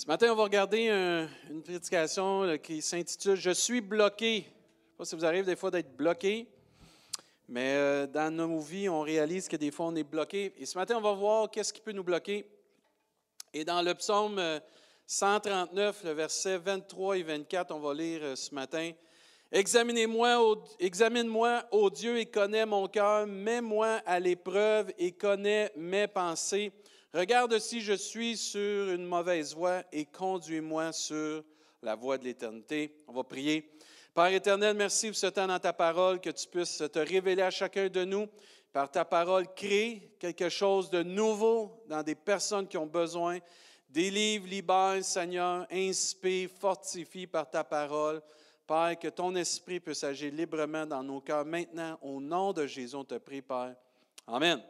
Ce matin, on va regarder une prédication qui s'intitule Je suis bloqué. Je ne sais pas si vous arrivez des fois d'être bloqué, mais euh, dans nos vies, on réalise que des fois, on est bloqué. Et ce matin, on va voir qu'est-ce qui peut nous bloquer. Et dans le psaume 139, le verset 23 et 24, on va lire euh, ce matin. Examinez-moi, examine-moi, ô Dieu, et connais mon cœur. Mets-moi à l'épreuve et connais mes pensées. Regarde si je suis sur une mauvaise voie et conduis-moi sur la voie de l'éternité. On va prier. Père éternel, merci pour ce temps dans ta parole, que tu puisses te révéler à chacun de nous. Par ta parole, crée quelque chose de nouveau dans des personnes qui ont besoin. Délivre, libère, Seigneur, inspire, fortifie par ta parole. Père, que ton esprit puisse agir librement dans nos cœurs maintenant. Au nom de Jésus, on te prie, Père. Amen.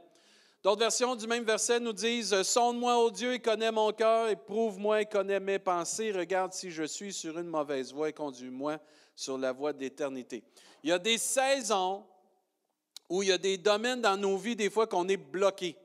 D'autres versions du même verset nous disent Sonde-moi, ô Dieu, et connais mon cœur, éprouve-moi et connais mes pensées. Regarde si je suis sur une mauvaise voie et conduis-moi sur la voie de l'éternité. Il y a des saisons où il y a des domaines dans nos vies, des fois, qu'on est bloqué.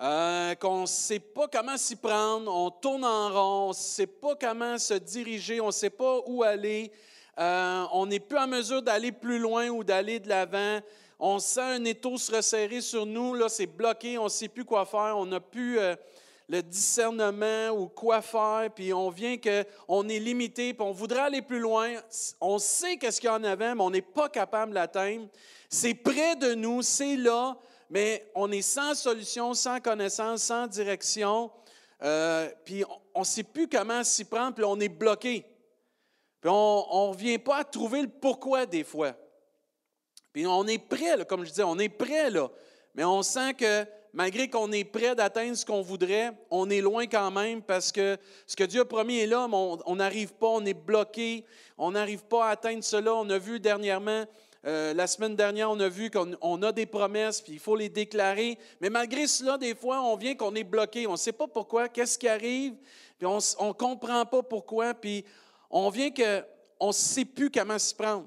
Euh, qu'on ne sait pas comment s'y prendre, on tourne en rond, on ne sait pas comment se diriger, on ne sait pas où aller, euh, on n'est plus en mesure d'aller plus loin ou d'aller de l'avant on sent un étau se resserrer sur nous, là, c'est bloqué, on ne sait plus quoi faire, on n'a plus euh, le discernement ou quoi faire, puis on vient qu'on est limité, puis on voudrait aller plus loin. On sait qu'est-ce qu'il y en avant, mais on n'est pas capable de l'atteindre. C'est près de nous, c'est là, mais on est sans solution, sans connaissance, sans direction, euh, puis on ne sait plus comment s'y prendre, puis on est bloqué. Puis on ne revient pas à trouver le pourquoi des fois. Puis on est prêt, comme je disais, on est prêt, là. Mais on sent que malgré qu'on est prêt d'atteindre ce qu'on voudrait, on est loin quand même parce que ce que Dieu a promis est là, mais on n'arrive pas, on est bloqué, on n'arrive pas à atteindre cela. On a vu dernièrement, euh, la semaine dernière, on a vu qu'on a des promesses, puis il faut les déclarer. Mais malgré cela, des fois, on vient qu'on est bloqué. On ne sait pas pourquoi, qu'est-ce qui arrive, puis on ne comprend pas pourquoi, puis on vient qu'on ne sait plus comment s'y prendre.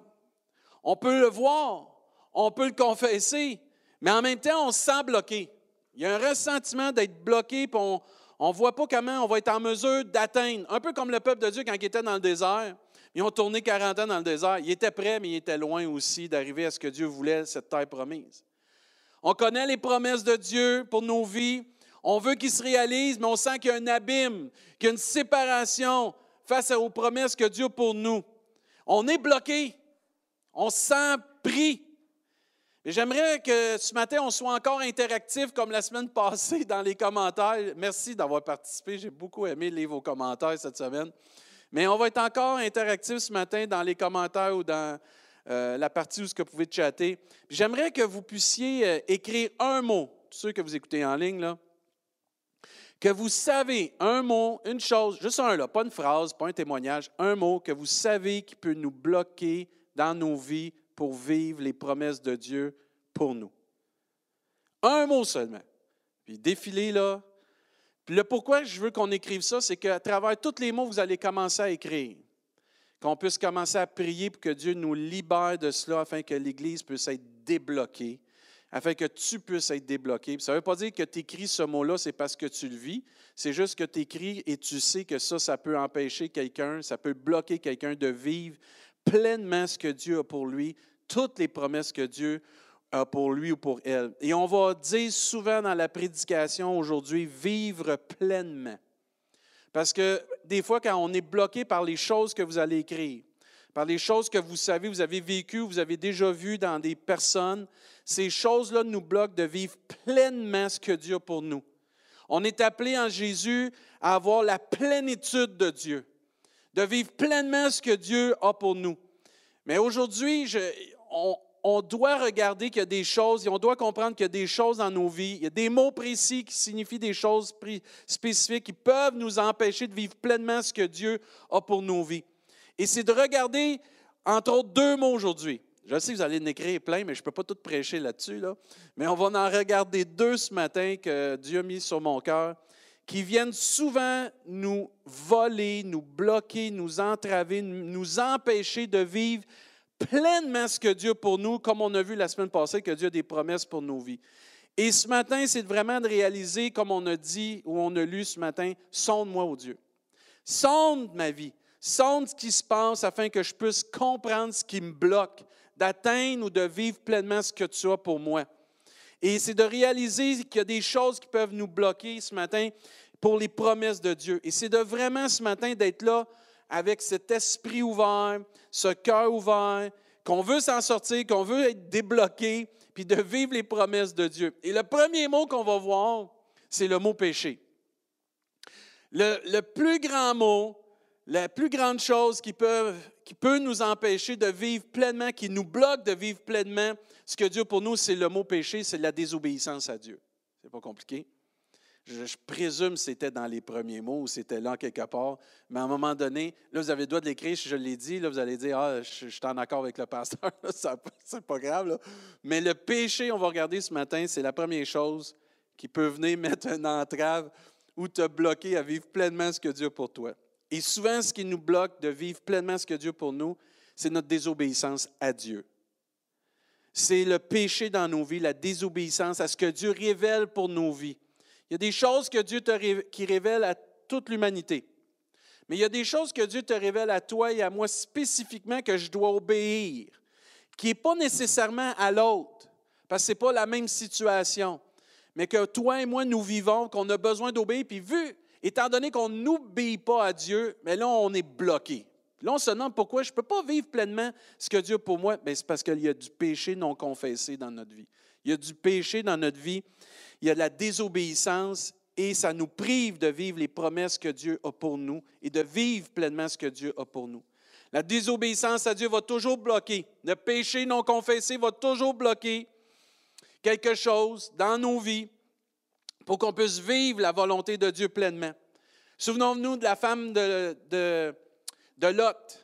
On peut le voir, on peut le confesser, mais en même temps, on se sent bloqué. Il y a un ressentiment d'être bloqué, puis on ne voit pas comment on va être en mesure d'atteindre. Un peu comme le peuple de Dieu quand il était dans le désert. Ils ont tourné 40 ans dans le désert. Ils étaient prêts, mais ils étaient loin aussi d'arriver à ce que Dieu voulait, cette terre promise. On connaît les promesses de Dieu pour nos vies. On veut qu'ils se réalisent, mais on sent qu'il y a un abîme, qu'il y a une séparation face aux promesses que Dieu a pour nous. On est bloqué. On se sent pris. J'aimerais que ce matin, on soit encore interactif comme la semaine passée dans les commentaires. Merci d'avoir participé. J'ai beaucoup aimé lire vos commentaires cette semaine. Mais on va être encore interactif ce matin dans les commentaires ou dans euh, la partie où vous pouvez chatter. J'aimerais que vous puissiez euh, écrire un mot, ceux que vous écoutez en ligne, que vous savez un mot, une chose, juste un là, pas une phrase, pas un témoignage, un mot que vous savez qui peut nous bloquer dans nos vies pour vivre les promesses de Dieu pour nous. Un mot seulement. Puis défilez là. Puis le pourquoi je veux qu'on écrive ça, c'est qu'à travers tous les mots, vous allez commencer à écrire. Qu'on puisse commencer à prier pour que Dieu nous libère de cela afin que l'Église puisse être débloquée, afin que tu puisses être débloqué. ça ne veut pas dire que tu écris ce mot-là, c'est parce que tu le vis. C'est juste que tu écris et tu sais que ça, ça peut empêcher quelqu'un, ça peut bloquer quelqu'un de vivre pleinement ce que Dieu a pour lui, toutes les promesses que Dieu a pour lui ou pour elle. Et on va dire souvent dans la prédication aujourd'hui, vivre pleinement. Parce que des fois, quand on est bloqué par les choses que vous allez écrire, par les choses que vous savez, vous avez vécues, vous avez déjà vues dans des personnes, ces choses-là nous bloquent de vivre pleinement ce que Dieu a pour nous. On est appelé en Jésus à avoir la plénitude de Dieu de vivre pleinement ce que Dieu a pour nous. Mais aujourd'hui, on, on, doit regarder qu'il y a des choses, et on doit comprendre qu'il y a des choses dans nos vies, il y a des mots précis qui signifient des choses spécifiques qui peuvent nous empêcher de vivre pleinement ce que Dieu a pour nos vies. Et c'est de regarder, entre autres, deux mots aujourd'hui. Je sais que vous allez en écrire plein, mais je ne peux pas tout prêcher là-dessus. Là. Mais on va en regarder deux ce matin que Dieu a mis sur mon cœur qui viennent souvent nous voler, nous bloquer, nous entraver, nous empêcher de vivre pleinement ce que Dieu pour nous, comme on a vu la semaine passée que Dieu a des promesses pour nos vies. Et ce matin, c'est vraiment de réaliser, comme on a dit ou on a lu ce matin, sonde-moi au Dieu. Sonde ma vie. Sonde ce qui se passe afin que je puisse comprendre ce qui me bloque d'atteindre ou de vivre pleinement ce que tu as pour moi. Et c'est de réaliser qu'il y a des choses qui peuvent nous bloquer ce matin pour les promesses de Dieu. Et c'est de vraiment ce matin d'être là avec cet esprit ouvert, ce cœur ouvert, qu'on veut s'en sortir, qu'on veut être débloqué, puis de vivre les promesses de Dieu. Et le premier mot qu'on va voir, c'est le mot péché. Le, plus grand mot, la plus grande chose qui peut nous empêcher de vivre pleinement, qui nous bloque de vivre pleinement ce que Dieu pour nous, c'est le mot péché, c'est la désobéissance à Dieu. C'est pas compliqué. Je, présume que c'était dans les premiers mots ou c'était là quelque part. Mais à un moment donné, là, vous avez le droit de l'écrire, si je l'ai dit, là, vous allez dire Ah, je, suis en accord avec le pasteur, c'est pas grave. Mais le péché, on va regarder ce matin, c'est la première chose qui peut venir mettre une entrave ou te bloquer à vivre pleinement ce que Dieu a pour toi. Et souvent, ce qui nous bloque de vivre pleinement ce que Dieu a pour nous, c'est notre désobéissance à Dieu. C'est le péché dans nos vies, la désobéissance à ce que Dieu révèle pour nos vies. Il y a des choses que Dieu te qui révèle à toute l'humanité. Mais il y a des choses que Dieu te révèle à toi et à moi spécifiquement que je dois obéir, qui n'est pas nécessairement à l'autre, parce que ce n'est pas la même situation, mais que toi et moi, nous vivons, qu'on a besoin d'obéir. Puis vu, étant donné qu'on n'obéit pas à Dieu, mais là, on est bloqué. Là, on se demande pourquoi je ne peux pas vivre pleinement ce que Dieu a pour moi. c'est parce qu'il y a du péché non confessé dans notre vie. Il y a du péché dans notre vie il y a de la désobéissance et ça nous prive de vivre les promesses que Dieu a pour nous et de vivre pleinement ce que Dieu a pour nous. La désobéissance à Dieu va toujours bloquer. Le péché non confessé va toujours bloquer quelque chose dans nos vies pour qu'on puisse vivre la volonté de Dieu pleinement. Souvenons-nous de la femme de, de Lot.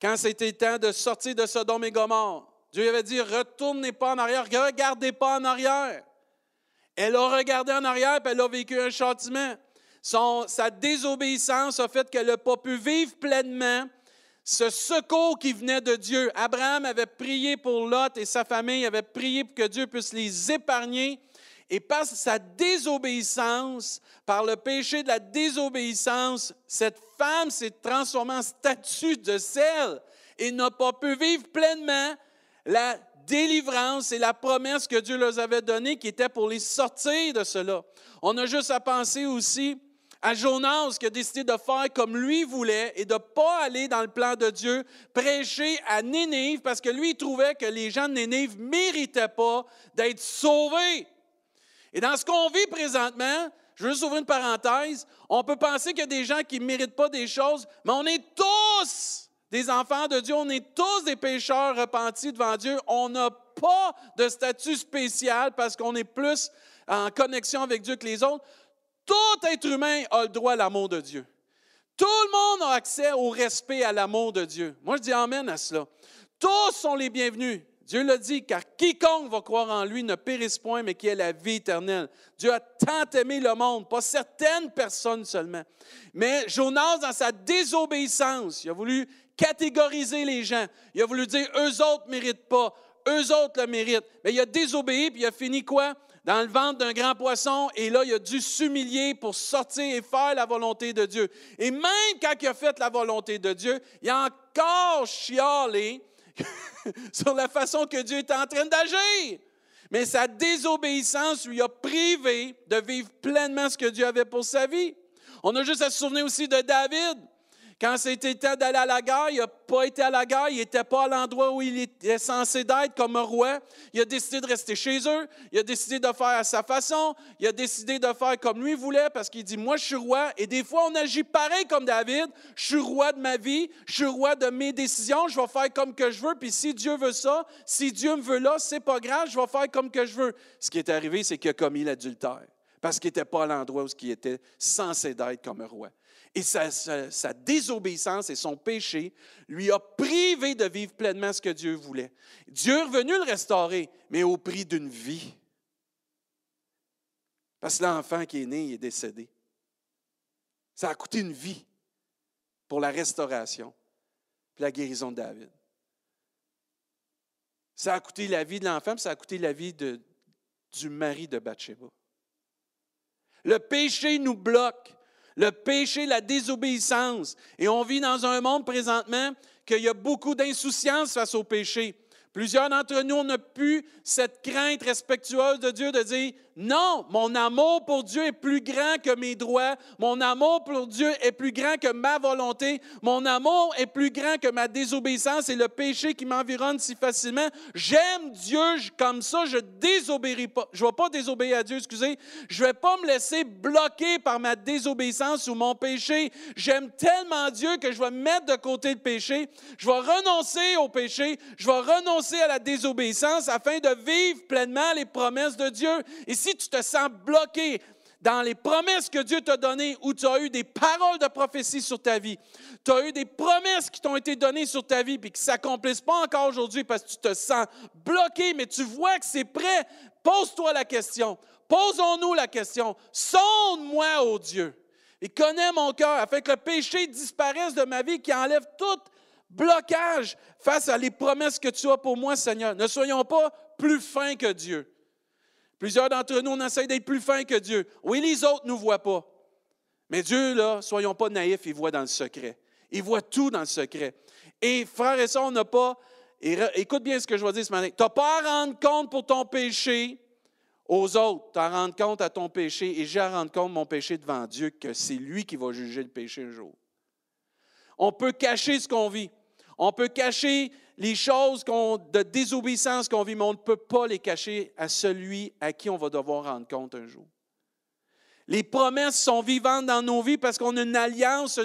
Quand c'était temps de sortir de Sodome et Gomorre, Dieu avait dit, retournez pas en arrière, regardez pas en arrière. Elle a regardé en arrière et elle a vécu un châtiment. sa désobéissance a fait qu'elle n'a pas pu vivre pleinement ce secours qui venait de Dieu. Abraham avait prié pour Lot et sa famille avait prié pour que Dieu puisse les épargner. Et par sa désobéissance, par le péché de la désobéissance, cette femme s'est transformée en statue de sel et n'a pas pu vivre pleinement la délivrance et la promesse que Dieu leur avait donnée qui était pour les sortir de cela. On a juste à penser aussi à Jonas qui a décidé de faire comme lui voulait et de ne pas aller dans le plan de Dieu, prêcher à Nénive parce que lui trouvait que les gens de Nénive ne méritaient pas d'être sauvés. Et dans ce qu'on vit présentement, je veux juste ouvrir une parenthèse, on peut penser qu'il y a des gens qui ne méritent pas des choses, mais on est tous des enfants de Dieu, on est tous des pécheurs repentis devant Dieu. On n'a pas de statut spécial parce qu'on est plus en connexion avec Dieu que les autres. Tout être humain a le droit à l'amour de Dieu. Tout le monde a accès au respect, à l'amour de Dieu. Moi, je dis Amen à cela. Tous sont les bienvenus. Dieu l'a dit, car quiconque va croire en lui ne périsse point, mais qui ait la vie éternelle. Dieu a tant aimé le monde, pas certaines personnes seulement. Mais Jonas, dans sa désobéissance, il a voulu catégoriser les gens. Il a voulu dire, eux autres ne méritent pas, eux autres le méritent. Mais il a désobéi, puis il a fini quoi? Dans le ventre d'un grand poisson, et là, il a dû s'humilier pour sortir et faire la volonté de Dieu. Et même quand il a fait la volonté de Dieu, il a encore chialé sur la façon que Dieu était en train d'agir. Mais sa désobéissance lui a privé de vivre pleinement ce que Dieu avait pour sa vie. On a juste à se souvenir aussi de David. Quand c'était temps d'aller à la guerre, il n'a pas été à la guerre, il n'était pas à l'endroit où il était censé d'être comme un roi. Il a décidé de rester chez eux, il a décidé de faire à sa façon, il a décidé de faire comme lui voulait parce qu'il dit, moi je suis roi. Et des fois, on agit pareil comme David, je suis roi de ma vie, je suis roi de mes décisions, je vais faire comme que je veux. Puis si Dieu veut ça, si Dieu me veut là, c'est pas grave, je vais faire comme que je veux. Ce qui est arrivé, c'est qu'il a commis l'adultère parce qu'il n'était pas à l'endroit où il était censé d'être comme un roi. Et sa, désobéissance et son péché lui a privé de vivre pleinement ce que Dieu voulait. Dieu est revenu le restaurer, mais au prix d'une vie. Parce que l'enfant qui est né est décédé. Ça a coûté une vie pour la restauration et la guérison de David. Ça a coûté la vie de l'enfant, ça a coûté la vie du mari de Bathsheba. Le péché nous bloque. Le péché, la désobéissance. Et on vit dans un monde présentement qu'il y a beaucoup d'insouciance face au péché. Plusieurs d'entre nous, on plus cette crainte respectueuse de Dieu de dire, non, mon amour pour Dieu est plus grand que mes droits. Mon amour pour Dieu est plus grand que ma volonté. Mon amour est plus grand que ma désobéissance et le péché qui m'environne si facilement. J'aime Dieu comme ça, je désobéirai pas. Je ne vais pas désobéir à Dieu, excusez. Je ne vais pas me laisser bloquer par ma désobéissance ou mon péché. J'aime tellement Dieu que je vais mettre de côté le péché. Je vais renoncer au péché. Je vais renoncer à la désobéissance afin de vivre pleinement les promesses de Dieu. Tu te sens bloqué dans les promesses que Dieu t'a données, où tu as eu des paroles de prophétie sur ta vie, tu as eu des promesses qui t'ont été données sur ta vie, puis qui ne s'accomplissent pas encore aujourd'hui parce que tu te sens bloqué, mais tu vois que c'est prêt, pose-toi la question. Posons-nous la question. Sonde-moi, ô Dieu, et connais mon cœur, afin que le péché disparaisse de ma vie, qui enlève tout blocage face à les promesses que tu as pour moi, Seigneur. Ne soyons pas plus fins que Dieu. Plusieurs d'entre nous, on essaie d'être plus fins que Dieu. Oui, les autres ne nous voient pas. Mais Dieu, là, soyons pas naïfs, il voit dans le secret. Il voit tout dans le secret. Et frères et sœurs, on n'a pas, écoute bien ce que je vais dire ce matin, tu n'as pas à rendre compte pour ton péché aux autres, tu as à rendre compte à ton péché et j'ai à rendre compte mon péché devant Dieu que c'est lui qui va juger le péché un jour. On peut cacher ce qu'on vit. On peut cacher les choses de désobéissance qu'on vit, mais on ne peut pas les cacher à celui à qui on va devoir rendre compte un jour. Les promesses sont vivantes dans nos vies parce qu'on a une alliance,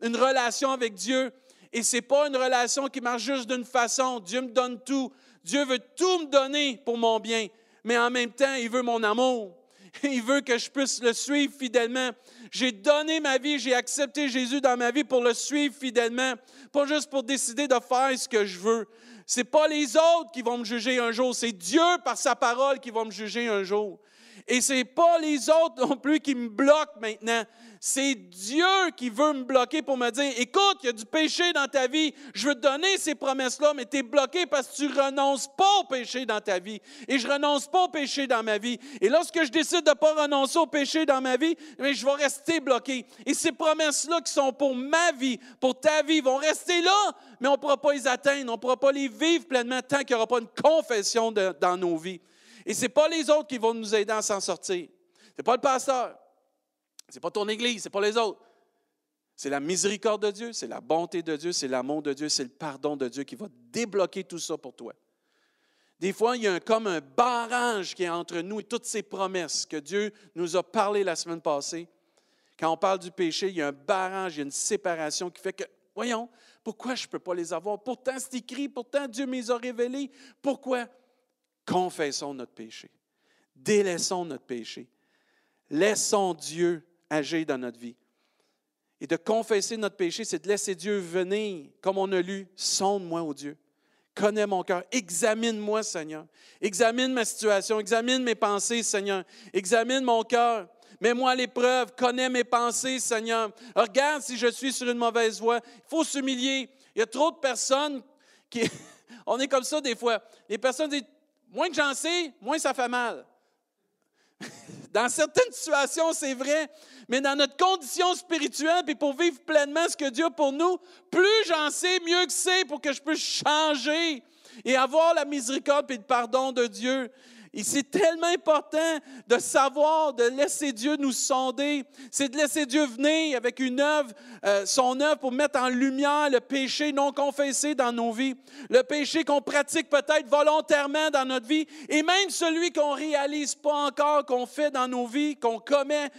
une, relation avec Dieu. Et ce n'est pas une relation qui marche juste d'une façon. Dieu me donne tout. Dieu veut tout me donner pour mon bien. Mais en même temps, il veut mon amour. Il veut que je puisse le suivre fidèlement. J'ai donné ma vie, j'ai accepté Jésus dans ma vie pour le suivre fidèlement, pas juste pour décider de faire ce que je veux. Ce n'est pas les autres qui vont me juger un jour, c'est Dieu par sa parole qui va me juger un jour. Et ce n'est pas les autres non plus qui me bloquent maintenant. C'est Dieu qui veut me bloquer pour me dire, écoute, il y a du péché dans ta vie, je veux te donner ces promesses-là, mais tu es bloqué parce que tu renonces pas au péché dans ta vie. Et je renonce pas au péché dans ma vie. Et lorsque je décide de ne pas renoncer au péché dans ma vie, mais je vais rester bloqué. Et ces promesses-là qui sont pour ma vie, pour ta vie, vont rester là, mais on ne pourra pas les atteindre, on ne pourra pas les vivre pleinement tant qu'il n'y aura pas une confession dans nos vies. Et ce n'est pas les autres qui vont nous aider à s'en sortir. Ce n'est pas le pasteur. Ce n'est pas ton Église, ce n'est pas les autres. C'est la miséricorde de Dieu, c'est la bonté de Dieu, c'est l'amour de Dieu, c'est le pardon de Dieu qui va débloquer tout ça pour toi. Des fois, il y a comme un barrage qui est entre nous et toutes ces promesses que Dieu nous a parlé la semaine passée. Quand on parle du péché, il y a un barrage, il y a une séparation qui fait que, voyons, pourquoi je ne peux pas les avoir? Pourtant, c'est écrit, pourtant Dieu me les a révélés. Pourquoi? Confessons notre péché. Délaissons notre péché. Laissons Dieu agir dans notre vie. Et de confesser notre péché, c'est de laisser Dieu venir, comme on a lu, sonde-moi, ô Dieu. Connais mon cœur. Examine-moi, Seigneur. Examine ma situation. Examine mes pensées, Seigneur. Examine mon cœur. Mets-moi à l'épreuve. Connais mes pensées, Seigneur. Regarde si je suis sur une mauvaise voie. Il faut s'humilier. Il y a trop de personnes qui. On est comme ça des fois. Les personnes disent Moins que j'en sais, moins ça fait mal. Dans certaines situations, c'est vrai, mais dans notre condition spirituelle, puis pour vivre pleinement ce que Dieu a pour nous, plus j'en sais, mieux que c'est pour que je puisse changer et avoir la miséricorde et le pardon de Dieu. Et c'est tellement important de savoir, de laisser Dieu nous sonder. C'est de laisser Dieu venir avec une œuvre, euh, son œuvre pour mettre en lumière le péché non confessé dans nos vies, le péché qu'on pratique peut-être volontairement dans notre vie, et même celui qu'on réalise pas encore, qu'on fait dans nos vies, qu'on commet,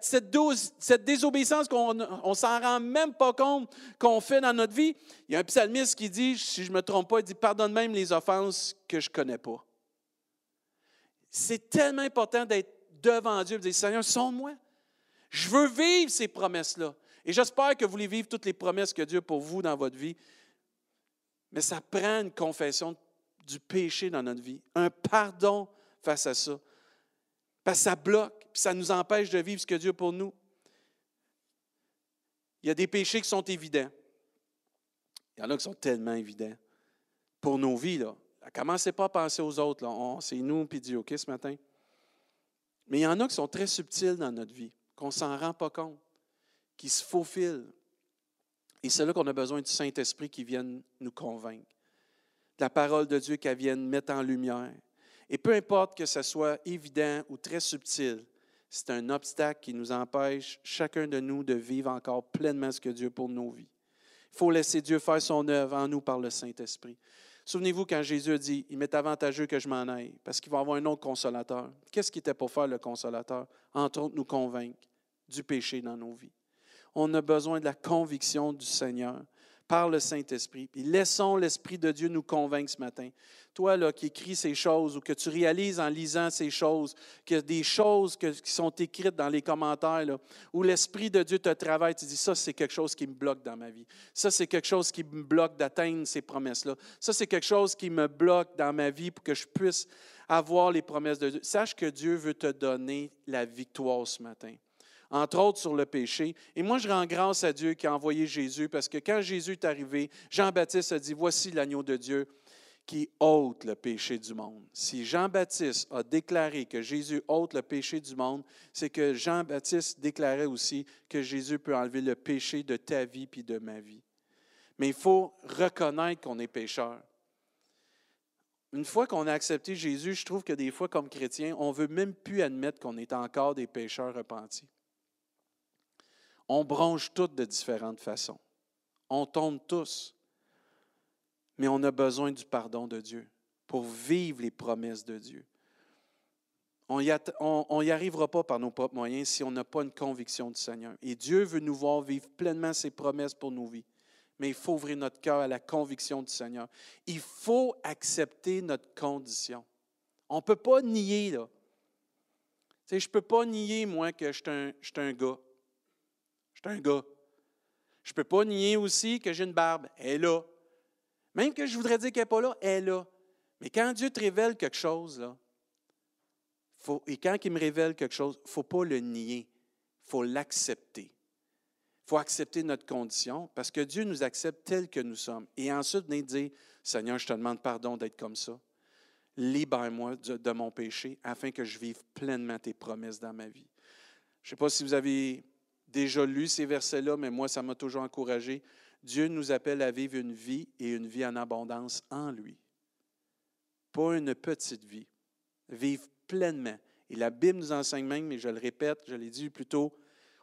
cette, cette désobéissance qu'on on s'en rend même pas compte qu'on fait dans notre vie. Il y a un psalmiste qui dit, si je ne me trompe pas, il dit, pardonne même les offenses que je ne connais pas. C'est tellement important d'être devant Dieu et de dire Seigneur, sonde-moi. Je veux vivre ces promesses-là. Et j'espère que vous voulez vivre toutes les promesses que Dieu a pour vous dans votre vie. Mais ça prend une confession du péché dans notre vie, un pardon face à ça. Parce que ça bloque, puis ça nous empêche de vivre ce que Dieu a pour nous. Il y a des péchés qui sont évidents. Il y en a qui sont tellement évidents pour nos vies. Là. Commencez pas à penser aux autres. C'est nous puis Dieu, OK, ce matin? Mais il y en a qui sont très subtils dans notre vie, qu'on ne s'en rend pas compte. qui se faufilent. Et c'est là qu'on a besoin du Saint-Esprit qui vienne nous convaincre. De la parole de Dieu qui vienne mettre en lumière. Et peu importe que ce soit évident ou très subtil, c'est un obstacle qui nous empêche, chacun de nous, de vivre encore pleinement ce que Dieu pour nos vies. Il faut laisser Dieu faire son œuvre en nous par le Saint-Esprit. Souvenez-vous quand Jésus dit, il m'est avantageux que je m'en aille, parce qu'il va avoir un autre consolateur. Qu'est-ce qui était pour faire le consolateur? Entre autres, nous convaincre du péché dans nos vies. On a besoin de la conviction du Seigneur par le Saint-Esprit. Puis laissons l'Esprit de Dieu nous convaincre ce matin. Toi là, qui écris ces choses ou que tu réalises en lisant ces choses, que des choses qui sont écrites dans les commentaires, là, où l'Esprit de Dieu te travaille, tu dis, ça c'est quelque chose qui me bloque dans ma vie. Ça c'est quelque chose qui me bloque d'atteindre ces promesses-là. Ça c'est quelque chose qui me bloque dans ma vie pour que je puisse avoir les promesses de Dieu. Sache que Dieu veut te donner la victoire ce matin entre autres sur le péché. Et moi, je rends grâce à Dieu qui a envoyé Jésus, parce que quand Jésus est arrivé, Jean-Baptiste a dit, voici l'agneau de Dieu qui ôte le péché du monde. Si Jean-Baptiste a déclaré que Jésus ôte le péché du monde, c'est que Jean-Baptiste déclarait aussi que Jésus peut enlever le péché de ta vie puis de ma vie. Mais il faut reconnaître qu'on est pécheur. Une fois qu'on a accepté Jésus, je trouve que des fois, comme chrétien, on ne veut même plus admettre qu'on est encore des pécheurs repentis. On bronche toutes de différentes façons. On tombe tous. Mais on a besoin du pardon de Dieu pour vivre les promesses de Dieu. On n'y arrivera pas par nos propres moyens si on n'a pas une conviction du Seigneur. Et Dieu veut nous voir vivre pleinement ses promesses pour nos vies. Mais il faut ouvrir notre cœur à la conviction du Seigneur. Il faut accepter notre condition. On ne peut pas nier, là. je ne peux pas nier, moi, que je suis un, un gars. Je un gars. Je ne peux pas nier aussi que j'ai une barbe. Elle est là. Même que je voudrais dire qu'elle n'est pas là, elle est là. Mais quand Dieu te révèle quelque chose, là, faut, et quand il me révèle quelque chose, il ne faut pas le nier. Il faut l'accepter. Il faut accepter notre condition parce que Dieu nous accepte tel que nous sommes. Et ensuite, venir dire Seigneur, je te demande pardon d'être comme ça. Libère-moi de, de, mon péché afin que je vive pleinement tes promesses dans ma vie. Je ne sais pas si vous avez déjà lu ces versets-là, mais moi, ça m'a toujours encouragé. Dieu nous appelle à vivre une vie et une vie en abondance en lui. Pas une petite vie. Vivre pleinement. Et la Bible nous enseigne même, mais je le répète, je l'ai dit plus tôt,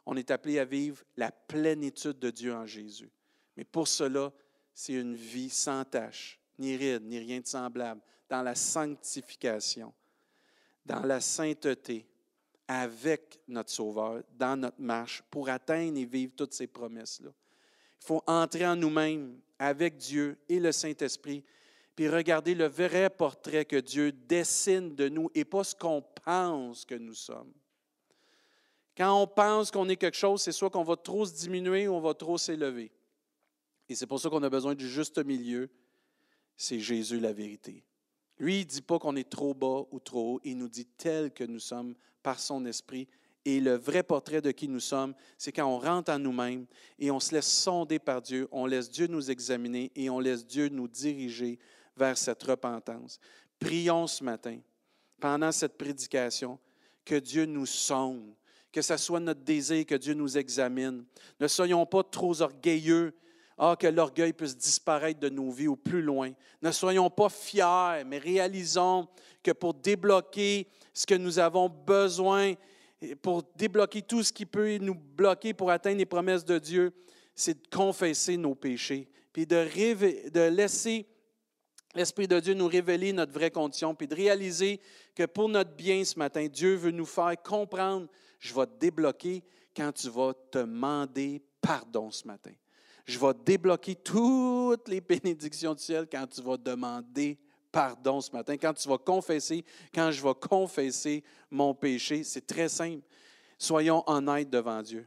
on est appelé à vivre la plénitude de Dieu en Jésus. Mais pour cela, c'est une vie sans tache, ni ride, ni rien de semblable, dans la sanctification, dans la sainteté, avec notre Sauveur dans notre marche pour atteindre et vivre toutes ces promesses-là. Il faut entrer en nous-mêmes avec Dieu et le Saint-Esprit, puis regarder le vrai portrait que Dieu dessine de nous et pas ce qu'on pense que nous sommes. Quand on pense qu'on est quelque chose, c'est soit qu'on va trop se diminuer ou on va trop s'élever. Et c'est pour ça qu'on a besoin du juste milieu. C'est Jésus la vérité. Lui, il ne dit pas qu'on est trop bas ou trop haut, il nous dit tel que nous sommes par son esprit. Et le vrai portrait de qui nous sommes, c'est quand on rentre en nous-mêmes et on se laisse sonder par Dieu, on laisse Dieu nous examiner et on laisse Dieu nous diriger vers cette repentance. Prions ce matin, pendant cette prédication, que Dieu nous sonde, que ce soit notre désir que Dieu nous examine. Ne soyons pas trop orgueilleux ah, que l'orgueil puisse disparaître de nos vies au plus loin. Ne soyons pas fiers, mais réalisons que pour débloquer ce que nous avons besoin, pour débloquer tout ce qui peut nous bloquer pour atteindre les promesses de Dieu, c'est de confesser nos péchés, puis de, de laisser l'Esprit de Dieu nous révéler notre vraie condition, puis de réaliser que pour notre bien ce matin, Dieu veut nous faire comprendre, je vais te débloquer quand tu vas te demander pardon ce matin. Je vais débloquer toutes les bénédictions du ciel quand tu vas demander pardon ce matin, quand tu vas confesser, quand je vais confesser mon péché. C'est très simple. Soyons honnêtes devant Dieu.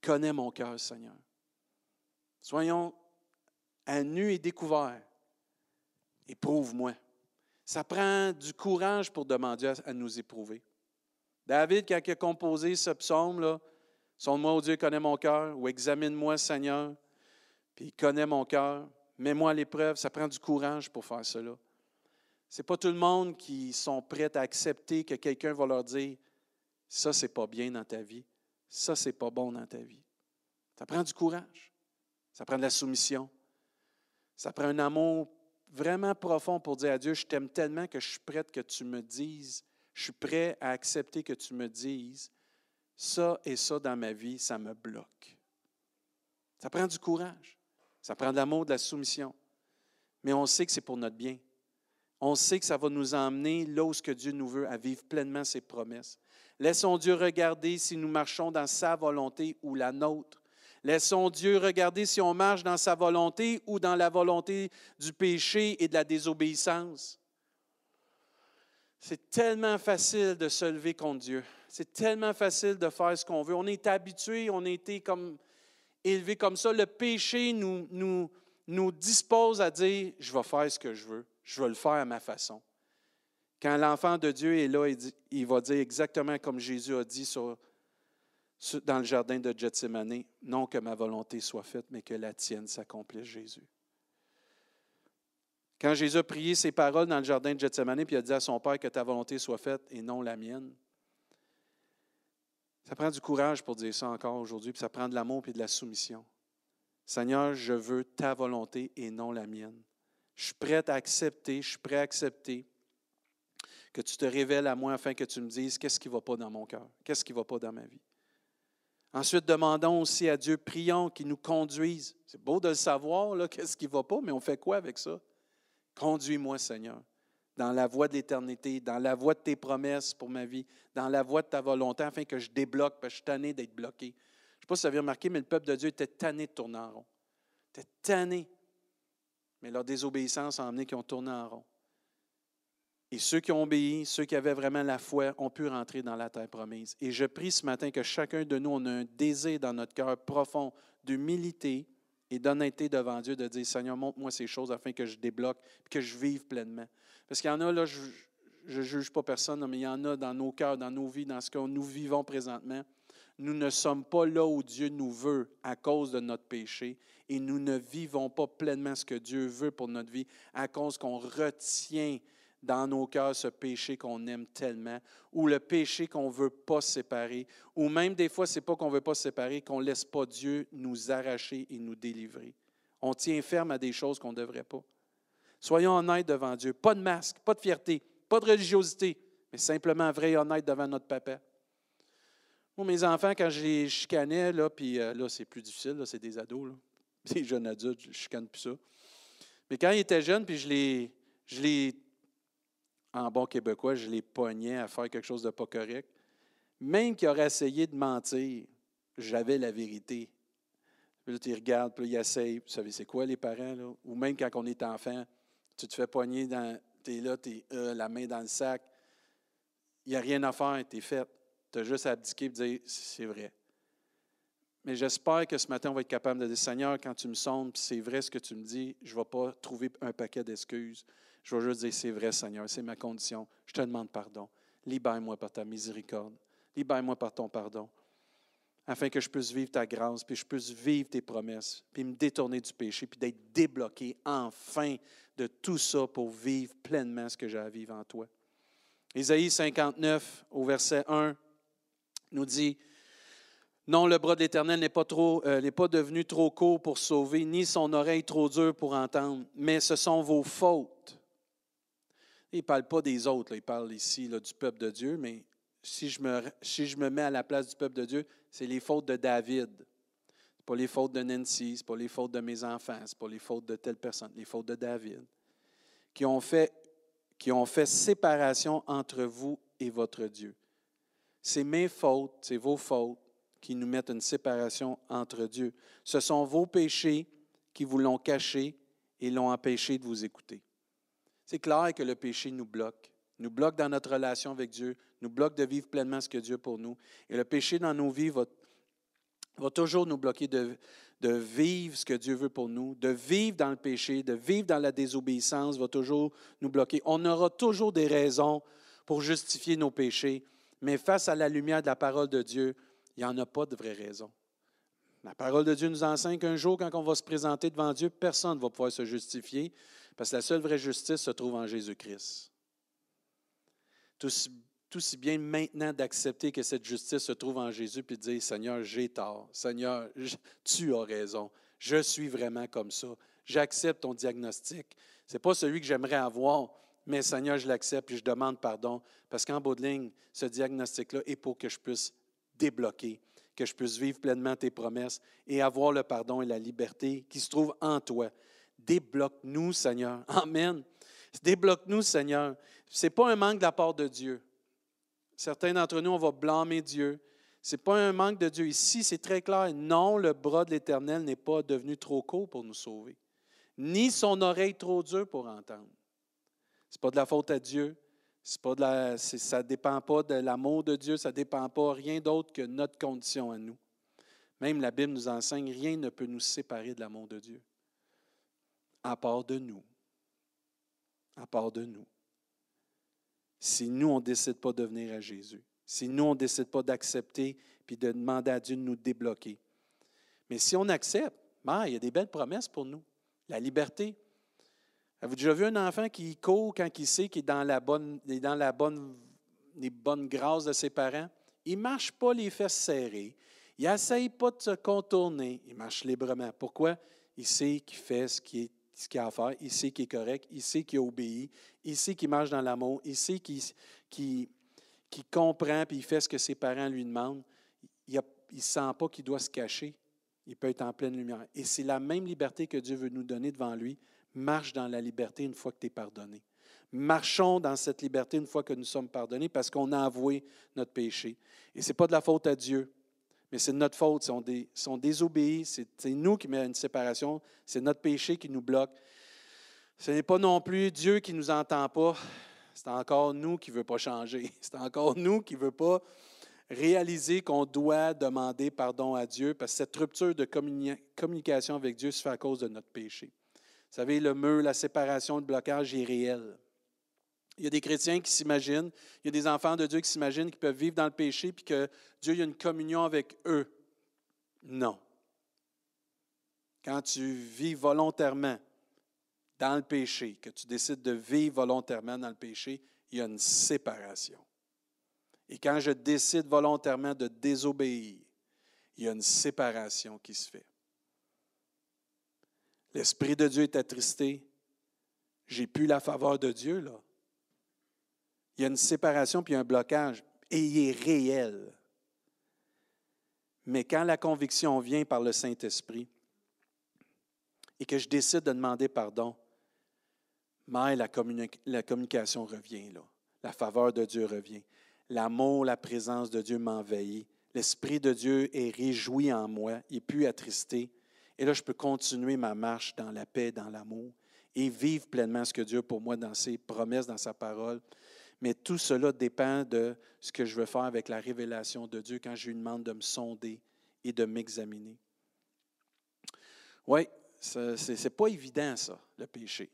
Connais mon cœur, Seigneur. Soyons à nu et découvert. Éprouve-moi. Ça prend du courage pour demander à nous éprouver. David, quand il a composé ce psaume-là, Sonde-moi, Dieu, connais mon cœur, ou examine-moi, Seigneur, puis connais mon cœur, mets-moi à l'épreuve. Ça prend du courage pour faire cela. Ce n'est pas tout le monde qui sont prêts à accepter que quelqu'un va leur dire Ça, c'est pas bien dans ta vie. ça, c'est pas bon dans ta vie. Ça prend du courage. Ça prend de la soumission. Ça prend un amour vraiment profond pour dire à Dieu, je t'aime tellement que je suis prête que tu me dises, je suis prêt à accepter que tu me dises, ça et ça dans ma vie, ça me bloque. Ça prend du courage. Ça prend de l'amour, de la soumission. Mais on sait que c'est pour notre bien. On sait que ça va nous emmener là où ce que Dieu nous veut, à vivre pleinement ses promesses. Laissons Dieu regarder si nous marchons dans sa volonté ou la nôtre. Laissons Dieu regarder si on marche dans sa volonté ou dans la volonté du péché et de la désobéissance. C'est tellement facile de se lever contre Dieu. C'est tellement facile de faire ce qu'on veut. On est habitué, on a été comme élevé comme ça. Le péché nous, dispose à dire, je vais faire ce que je veux, je vais le faire à ma façon. Quand l'enfant de Dieu est là, il, va dire exactement comme Jésus a dit dans le jardin de Gethsemane, non que ma volonté soit faite, mais que la tienne s'accomplisse, Jésus. Quand Jésus a prié ces paroles dans le jardin de Gethsemane, puis il a dit à son Père que ta volonté soit faite et non la mienne, ça prend du courage pour dire ça encore aujourd'hui, puis ça prend de l'amour et de la soumission. Seigneur, je veux ta volonté et non la mienne. Je suis prêt à accepter, je suis prêt à accepter que tu te révèles à moi afin que tu me dises qu'est-ce qui ne va pas dans mon cœur, qu'est-ce qui ne va pas dans ma vie. Ensuite, demandons aussi à Dieu, prions qu'il nous conduise. C'est beau de le savoir, qu'est-ce qui ne va pas, mais on fait quoi avec ça? Conduis-moi, Seigneur dans la voie de l'éternité, dans la voie de tes promesses pour ma vie, dans la voie de ta volonté, afin que je débloque, parce que je suis tanné d'être bloqué. Je ne sais pas si vous avez remarqué, mais le peuple de Dieu était tanné de tourner en rond. Était tanné. Mais leur désobéissance a emmené qu'ils ont tourné en rond. Et ceux qui ont obéi, ceux qui avaient vraiment la foi, ont pu rentrer dans la terre promise. Et je prie ce matin que chacun de nous, on a un désir dans notre cœur profond d'humilité et d'honnêteté devant Dieu, de dire, Seigneur, montre-moi ces choses afin que je débloque que je vive pleinement. Parce qu'il y en a, là, je ne juge pas personne, mais il y en a dans nos cœurs, dans nos vies, dans ce que nous vivons présentement. Nous ne sommes pas là où Dieu nous veut à cause de notre péché et nous ne vivons pas pleinement ce que Dieu veut pour notre vie à cause qu'on retient dans nos cœurs ce péché qu'on aime tellement, ou le péché qu'on ne veut pas séparer, ou même des fois, ce n'est pas qu'on ne veut pas séparer, qu'on ne laisse pas Dieu nous arracher et nous délivrer. On tient ferme à des choses qu'on ne devrait pas. Soyons honnêtes devant Dieu. Pas de masque, pas de fierté, pas de religiosité, mais simplement vrai et honnête devant notre papa. Moi, mes enfants, quand je les chicanais, là, puis euh, là, c'est plus difficile, c'est des ados, là. des jeunes adultes, je ne chicane plus ça. Mais quand ils étaient jeunes, puis je les, je les, en bon québécois, je les pognais à faire quelque chose de pas correct, même qu'ils auraient essayé de mentir, j'avais la vérité. Puis là, tu puis ils essayent. Vous savez, c'est quoi les parents? Là? Ou même quand on est enfant, tu te fais poigner dans. Tu es là, tu es euh, la main dans le sac. Il n'y a rien à faire, tu es fait. Tu as juste à abdiquer et dire c'est vrai. Mais j'espère que ce matin, on va être capable de dire Seigneur, quand tu me sondes, c'est vrai ce que tu me dis, je ne vais pas trouver un paquet d'excuses. Je vais juste dire c'est vrai, Seigneur, c'est ma condition. Je te demande pardon. Libère-moi par ta miséricorde. Libère-moi par ton pardon afin que je puisse vivre ta grâce, puis je puisse vivre tes promesses, puis me détourner du péché, puis d'être débloqué enfin de tout ça pour vivre pleinement ce que j'ai à vivre en toi. Ésaïe 59, au verset 1, nous dit, Non, le bras de l'Éternel n'est pas, trop, euh, n'est pas devenu trop court pour sauver, ni son oreille trop dure pour entendre, mais ce sont vos fautes. Il ne parle pas des autres, il parle ici du peuple de Dieu, mais si je, me, si je me mets à la place du peuple de Dieu, c'est les fautes de David. Ce pas les fautes de Nancy, ce pas les fautes de mes enfants, ce pas les fautes de telle personne, les fautes de David, qui ont fait, qui ont fait séparation entre vous et votre Dieu. C'est mes fautes, c'est vos fautes qui nous mettent une séparation entre Dieu. Ce sont vos péchés qui vous l'ont caché et l'ont empêché de vous écouter. C'est clair que le péché nous bloque nous bloque dans notre relation avec Dieu, nous bloque de vivre pleinement ce que Dieu pour nous. Et le péché dans nos vies va, va toujours nous bloquer de, de vivre ce que Dieu veut pour nous, de vivre dans le péché, de vivre dans la désobéissance, va toujours nous bloquer. On aura toujours des raisons pour justifier nos péchés, mais face à la lumière de la parole de Dieu, il n'y en a pas de vraies raisons. La parole de Dieu nous enseigne qu'un jour, quand on va se présenter devant Dieu, personne ne va pouvoir se justifier, parce que la seule vraie justice se trouve en Jésus-Christ. tout si bien maintenant d'accepter que cette justice se trouve en Jésus puis de dire Seigneur, j'ai tort. Seigneur, tu as raison. Je suis vraiment comme ça. J'accepte ton diagnostic. Ce n'est pas celui que j'aimerais avoir, mais Seigneur, je l'accepte et je demande pardon parce qu'en bout de ligne, ce diagnostic-là est pour que je puisse débloquer, que je puisse vivre pleinement tes promesses et avoir le pardon et la liberté qui se trouvent en toi. Débloque-nous, Seigneur. Amen. Débloque-nous, Seigneur. Ce n'est pas un manque de la part de Dieu. Certains d'entre nous, on va blâmer Dieu. Ce n'est pas un manque de Dieu. Ici, c'est très clair. Non, le bras de l'Éternel n'est pas devenu trop court pour nous sauver, ni son oreille trop dure pour entendre. Ce n'est pas de la faute à Dieu. Pas ça ne dépend pas de l'amour de Dieu, ça ne dépend pas rien d'autre que notre condition à nous. Même la Bible nous enseigne, rien ne peut nous séparer de l'amour de Dieu, à part de nous. À part de nous si nous, on ne décide pas de venir à Jésus, si nous, on ne décide pas d'accepter puis de demander à Dieu de nous débloquer. Mais si on accepte, ben, il y a des belles promesses pour nous. La liberté. Avez-vous déjà vu un enfant qui court quand il sait qu'il est dans la bonne, dans la bonne, les bonnes grâces de ses parents? Il ne marche pas les fesses serrées. Il n'essaye pas de se contourner. Il marche librement. Pourquoi? Il sait qu'il fait ce qui est ce qu'il a à faire, il sait qu'il est correct, il sait qu'il obéit, il sait qu'il marche dans l'amour, il sait qu'il comprend et il fait ce que ses parents lui demandent. Il ne sent pas qu'il doit se cacher. Il peut être en pleine lumière. Et c'est la même liberté que Dieu veut nous donner devant lui. Marche dans la liberté une fois que tu es pardonné. Marchons dans cette liberté une fois que nous sommes pardonnés parce qu'on a avoué notre péché. Et ce n'est pas de la faute à Dieu. Mais c'est notre faute. Si on, dé, c'est nous qui mettons une séparation. C'est notre péché qui nous bloque. Ce n'est pas non plus Dieu qui ne nous entend pas. C'est encore nous qui ne veut pas changer. C'est encore nous qui ne veut pas réaliser qu'on doit demander pardon à Dieu parce que cette rupture de communication avec Dieu se fait à cause de notre péché. Vous savez, le mur, la séparation, le blocage est réel. Il y a des chrétiens qui s'imaginent, il y a des enfants de Dieu qui s'imaginent qu'ils peuvent vivre dans le péché puis que Dieu a une communion avec eux. Non. Quand tu vis volontairement dans le péché, que tu décides de vivre volontairement dans le péché, il y a une séparation. Et quand je décide volontairement de désobéir, il y a une séparation qui se fait. L'Esprit de Dieu est attristé. J'ai plus la faveur de Dieu, là. Il y a une séparation puis un blocage, et il est réel. Mais quand la conviction vient par le Saint-Esprit et que je décide de demander pardon, mais la, communication revient. La faveur de Dieu revient. L'amour, la présence de Dieu m'envahit. L'Esprit de Dieu est réjoui en moi, il n'est plus attristé. Et là, je peux continuer ma marche dans la paix, dans l'amour et vivre pleinement ce que Dieu pour moi dans ses promesses, dans sa parole. Mais tout cela dépend de ce que je veux faire avec la révélation de Dieu quand je lui demande de me sonder et de m'examiner. Oui, ce n'est pas évident, ça, le péché.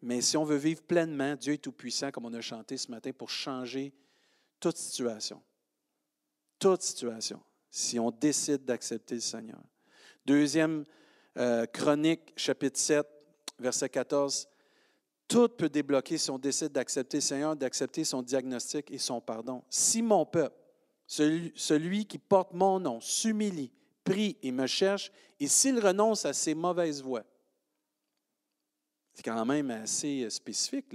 Mais si on veut vivre pleinement, Dieu est tout-puissant, comme on a chanté ce matin, pour changer toute situation. Toute situation, si on décide d'accepter le Seigneur. Deuxième euh, chronique, chapitre 7, verset 14. Tout peut débloquer si on décide d'accepter Seigneur, d'accepter son diagnostic et son pardon. Si mon peuple, celui, qui porte mon nom, s'humilie, prie et me cherche, et s'il renonce à ses mauvaises voies, c'est quand même assez euh, spécifique.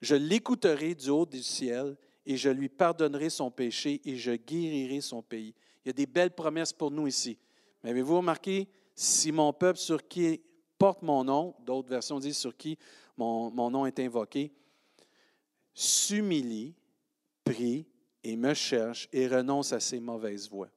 Je l'écouterai du haut du ciel et je lui pardonnerai son péché et je guérirai son pays. Il y a des belles promesses pour nous ici. Mais avez-vous remarqué, si mon peuple sur qui porte mon nom, d'autres versions disent sur qui mon, nom est invoqué, s'humilie, prie et me cherche et renonce à ses mauvaises voies.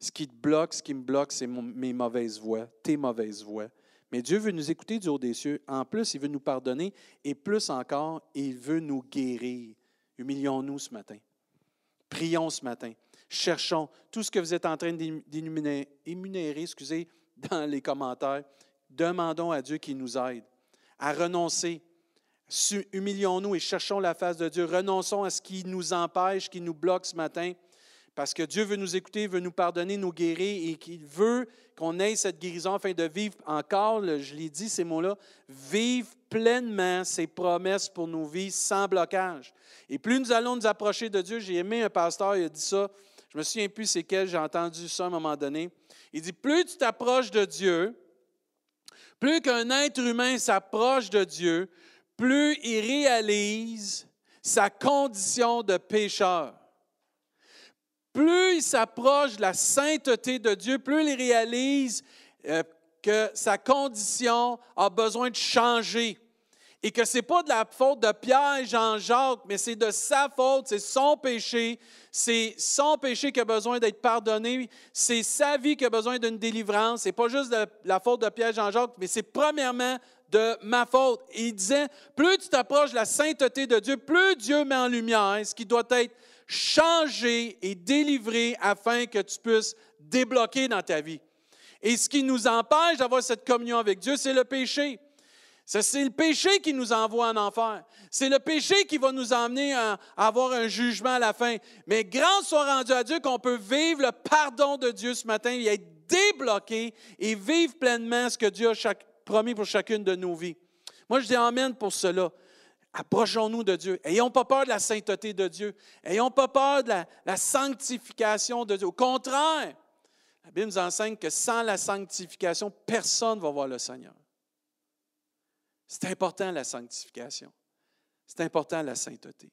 Ce qui te bloque, ce qui me bloque, c'est mes mauvaises voies, tes mauvaises voies. Mais Dieu veut nous écouter du haut des cieux. En plus, il veut nous pardonner et plus encore, il veut nous guérir. Humilions-nous ce matin. Prions ce matin. Cherchons tout ce que vous êtes en train d'énumérer, excusez, dans les commentaires. Demandons à Dieu qu'il nous aide à renoncer. Humilions-nous et cherchons la face de Dieu. Renonçons à ce qui nous empêche, qui nous bloque ce matin. parce que Dieu veut nous écouter, veut nous pardonner, nous guérir et qu'il veut qu'on ait cette guérison afin de vivre encore, je l'ai dit ces mots-là, vivre pleinement ses promesses pour nos vies sans blocage. Et plus nous allons nous approcher de Dieu, j'ai aimé un pasteur, il a dit ça, je me souviens plus c'est quel, j'ai entendu ça à un moment donné. Il dit, plus tu t'approches de Dieu, plus qu'un être humain s'approche de Dieu, plus il réalise sa condition de pécheur plus il s'approche de la sainteté de Dieu, plus il réalise euh, que sa condition a besoin de changer. Et que ce n'est pas de la faute de Pierre et Jean-Jacques, mais c'est de sa faute, c'est son péché, c'est son péché qui a besoin d'être pardonné, c'est sa vie qui a besoin d'une délivrance. Ce n'est pas juste de la faute de Pierre et Jean-Jacques, mais c'est premièrement de ma faute. Et il disait, plus tu t'approches de la sainteté de Dieu, plus Dieu met en lumière ce qui doit être changer et délivrer afin que tu puisses débloquer dans ta vie. Et ce qui nous empêche d'avoir cette communion avec Dieu, c'est le péché. C'est le péché qui nous envoie en enfer. C'est le péché qui va nous emmener à avoir un jugement à la fin. Mais grâce soit rendue à Dieu qu'on peut vivre le pardon de Dieu ce matin et être débloqué et vivre pleinement ce que Dieu a promis pour chacune de nos vies. Moi, je dis Amen pour cela. Approchons-nous de Dieu. Ayons pas peur de la sainteté de Dieu. Ayons pas peur de la, sanctification de Dieu. Au contraire, la Bible nous enseigne que sans la sanctification, personne ne va voir le Seigneur. C'est important la sanctification. C'est important la sainteté.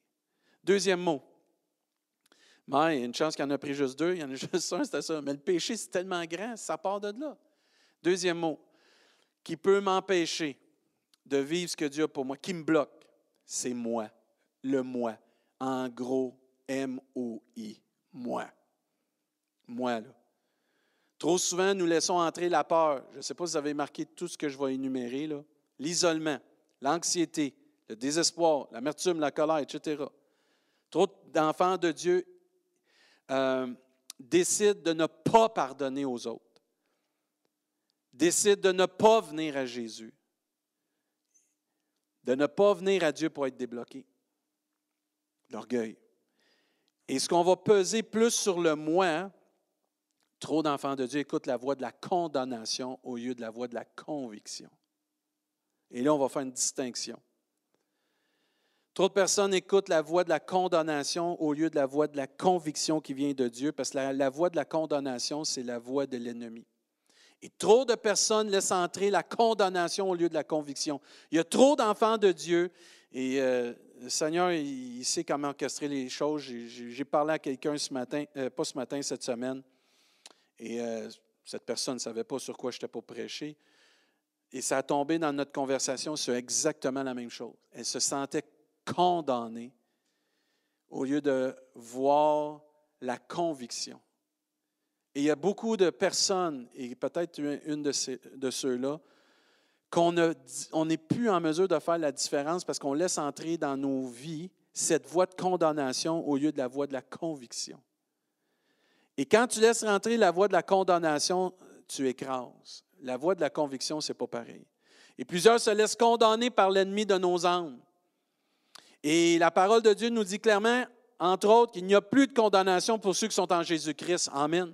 Deuxième mot. Mais il y a une chance qu'il y en a pris juste deux, il y en a juste un, c'était ça. Mais le péché, c'est tellement grand, ça part de là. Deuxième mot, qui peut m'empêcher de vivre ce que Dieu a pour moi, qui me bloque c'est moi, le moi. En gros, M-O-I, moi. Moi, là. Trop souvent, nous laissons entrer la peur. Je ne sais pas si vous avez marqué tout ce que je vais énumérer, là. L'isolement, l'anxiété, le désespoir, l'amertume, la colère, etc. Trop d'enfants de Dieu euh, décident de ne pas pardonner aux autres, décident de ne pas venir à Jésus de ne pas venir à Dieu pour être débloqué. L'orgueil. Et ce qu'on va peser plus sur le moi, trop d'enfants de Dieu écoutent la voix de la condamnation au lieu de la voix de la conviction. Et là, on va faire une distinction. Trop de personnes écoutent la voix de la condamnation au lieu de la voix de la conviction qui vient de Dieu, parce que la, voix de la condamnation, c'est la voix de l'ennemi. Et trop de personnes laissent entrer la condamnation au lieu de la conviction. Il y a trop d'enfants de Dieu et euh, le Seigneur, il, sait comment orchestrer les choses. J'ai parlé à quelqu'un ce matin, euh, pas ce matin, cette semaine, et euh, cette personne ne savait pas sur quoi j'étais pour prêcher. Et ça a tombé dans notre conversation sur exactement la même chose. Elle se sentait condamnée au lieu de voir la conviction. Et il y a beaucoup de personnes, et peut-être une de, de ceux-là, qu'on n'est plus en mesure de faire la différence parce qu'on laisse entrer dans nos vies cette voie de condamnation au lieu de la voie de la conviction. Et quand tu laisses rentrer la voie de la condamnation, tu écrases. La voie de la conviction, ce n'est pas pareil. Et plusieurs se laissent condamner par l'ennemi de nos âmes. Et la parole de Dieu nous dit clairement, entre autres, qu'il n'y a plus de condamnation pour ceux qui sont en Jésus-Christ. Amen.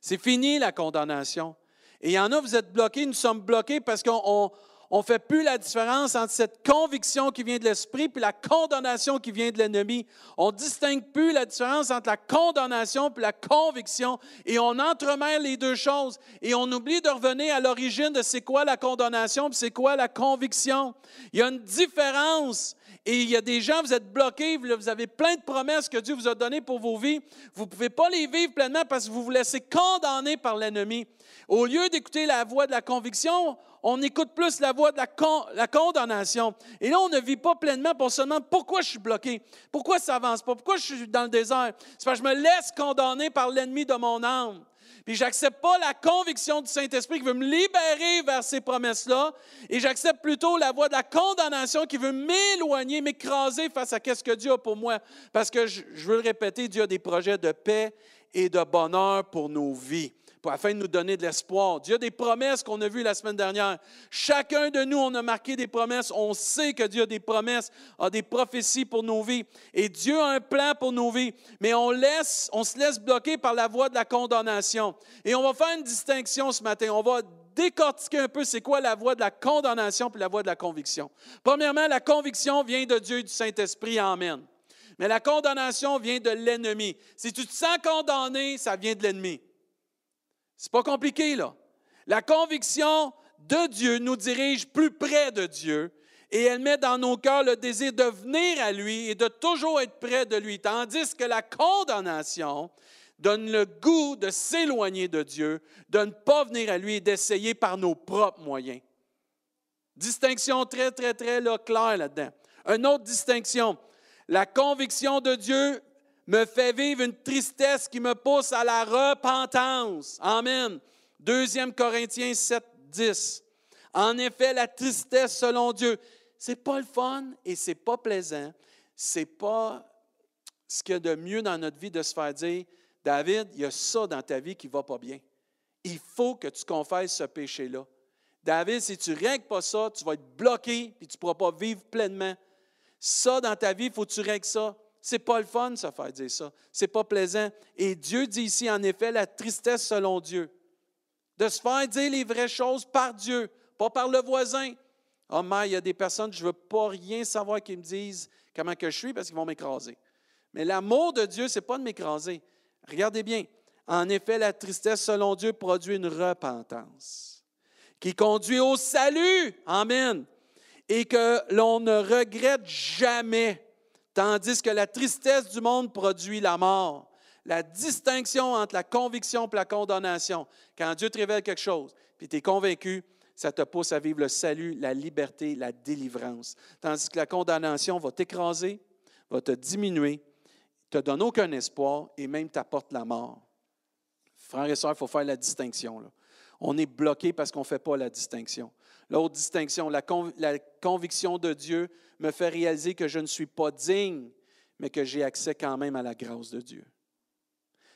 C'est fini la condamnation. Et il y en a, vous êtes bloqués, nous sommes bloqués parce qu'on ne fait plus la différence entre cette conviction qui vient de l'esprit et la condamnation qui vient de l'ennemi. On ne distingue plus la différence entre la condamnation et la conviction et on entremêle les deux choses et on oublie de revenir à l'origine de c'est quoi la condamnation et c'est quoi la conviction. Il y a une différence et il y a des gens, vous êtes bloqués, vous avez plein de promesses que Dieu vous a données pour vos vies. Vous ne pouvez pas les vivre pleinement parce que vous vous laissez condamner par l'ennemi. Au lieu d'écouter la voix de la conviction, on écoute plus la voix de la, condamnation. Et là, on ne vit pas pleinement pour seulement pourquoi je suis bloqué, pourquoi ça avance pas, pourquoi je suis dans le désert. C'est parce que je me laisse condamner par l'ennemi de mon âme. Puis j'accepte pas la conviction du Saint-Esprit qui veut me libérer vers ces promesses-là, et j'accepte plutôt la voie de la condamnation qui veut m'éloigner, m'écraser face à ce que Dieu a pour moi. Parce que je veux le répéter, Dieu a des projets de paix et de bonheur pour nos vies. Afin de nous donner de l'espoir. Dieu a des promesses qu'on a vues la semaine dernière. Chacun de nous, on a marqué des promesses. On sait que Dieu a des promesses, a des prophéties pour nos vies. Et Dieu a un plan pour nos vies. Mais on, on se laisse bloquer par la voie de la condamnation. Et on va faire une distinction ce matin. On va décortiquer un peu c'est quoi la voie de la condamnation puis la voie de la conviction. Premièrement, la conviction vient de Dieu et du Saint-Esprit. Amen. Mais la condamnation vient de l'ennemi. Si tu te sens condamné, ça vient de l'ennemi. C'est pas compliqué, là. La conviction de Dieu nous dirige plus près de Dieu et elle met dans nos cœurs le désir de venir à lui et de toujours être près de lui. Tandis que la condamnation donne le goût de s'éloigner de Dieu, de ne pas venir à lui et d'essayer par nos propres moyens. Distinction très, très, très claire là-dedans. Une autre distinction, la conviction de Dieu me fait vivre une tristesse qui me pousse à la repentance. Amen. 2 Corinthiens 7, 10. En effet, la tristesse selon Dieu, c'est pas le fun et c'est pas plaisant. C'est pas ce qu'il y a de mieux dans notre vie de se faire dire David, il y a ça dans ta vie qui va pas bien. Il faut que tu confesses ce péché-là. David, si tu règles pas ça, tu vas être bloqué et tu ne pourras pas vivre pleinement. Ça, dans ta vie, il faut que tu règles ça. C'est pas le fun, ça, faire dire ça. C'est pas plaisant. Et Dieu dit ici, en effet, la tristesse selon Dieu. De se faire dire les vraies choses par Dieu, pas par le voisin. Oh, mais il y a des personnes, je veux pas rien savoir qui me disent comment que je suis parce qu'ils vont m'écraser. Mais l'amour de Dieu, ce n'est pas de m'écraser. Regardez bien. En effet, la tristesse selon Dieu produit une repentance qui conduit au salut. Amen. Et que l'on ne regrette jamais tandis que la tristesse du monde produit la mort. La distinction entre la conviction et la condamnation. Quand Dieu te révèle quelque chose, puis tu es convaincu, ça te pousse à vivre le salut, la liberté, la délivrance. Tandis que la condamnation va t'écraser, va te diminuer, te donne aucun espoir et même t'apporte la mort. Frères et sœurs, il faut faire la distinction. On est bloqué parce qu'on ne fait pas la distinction. L'autre distinction, la, conviction de Dieu me fait réaliser que je ne suis pas digne, mais que j'ai accès quand même à la grâce de Dieu.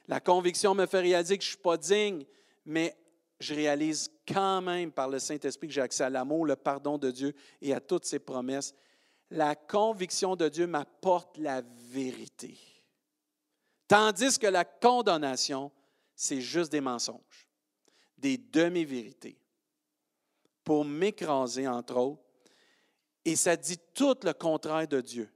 La conviction me fait réaliser que je ne suis pas digne, mais je réalise quand même par le Saint-Esprit que j'ai accès à l'amour, le pardon de Dieu et à toutes ses promesses. La conviction de Dieu m'apporte la vérité. Tandis que la condamnation, c'est juste des mensonges, des demi-vérités pour m'écraser, entre autres. Et ça dit tout le contraire de Dieu.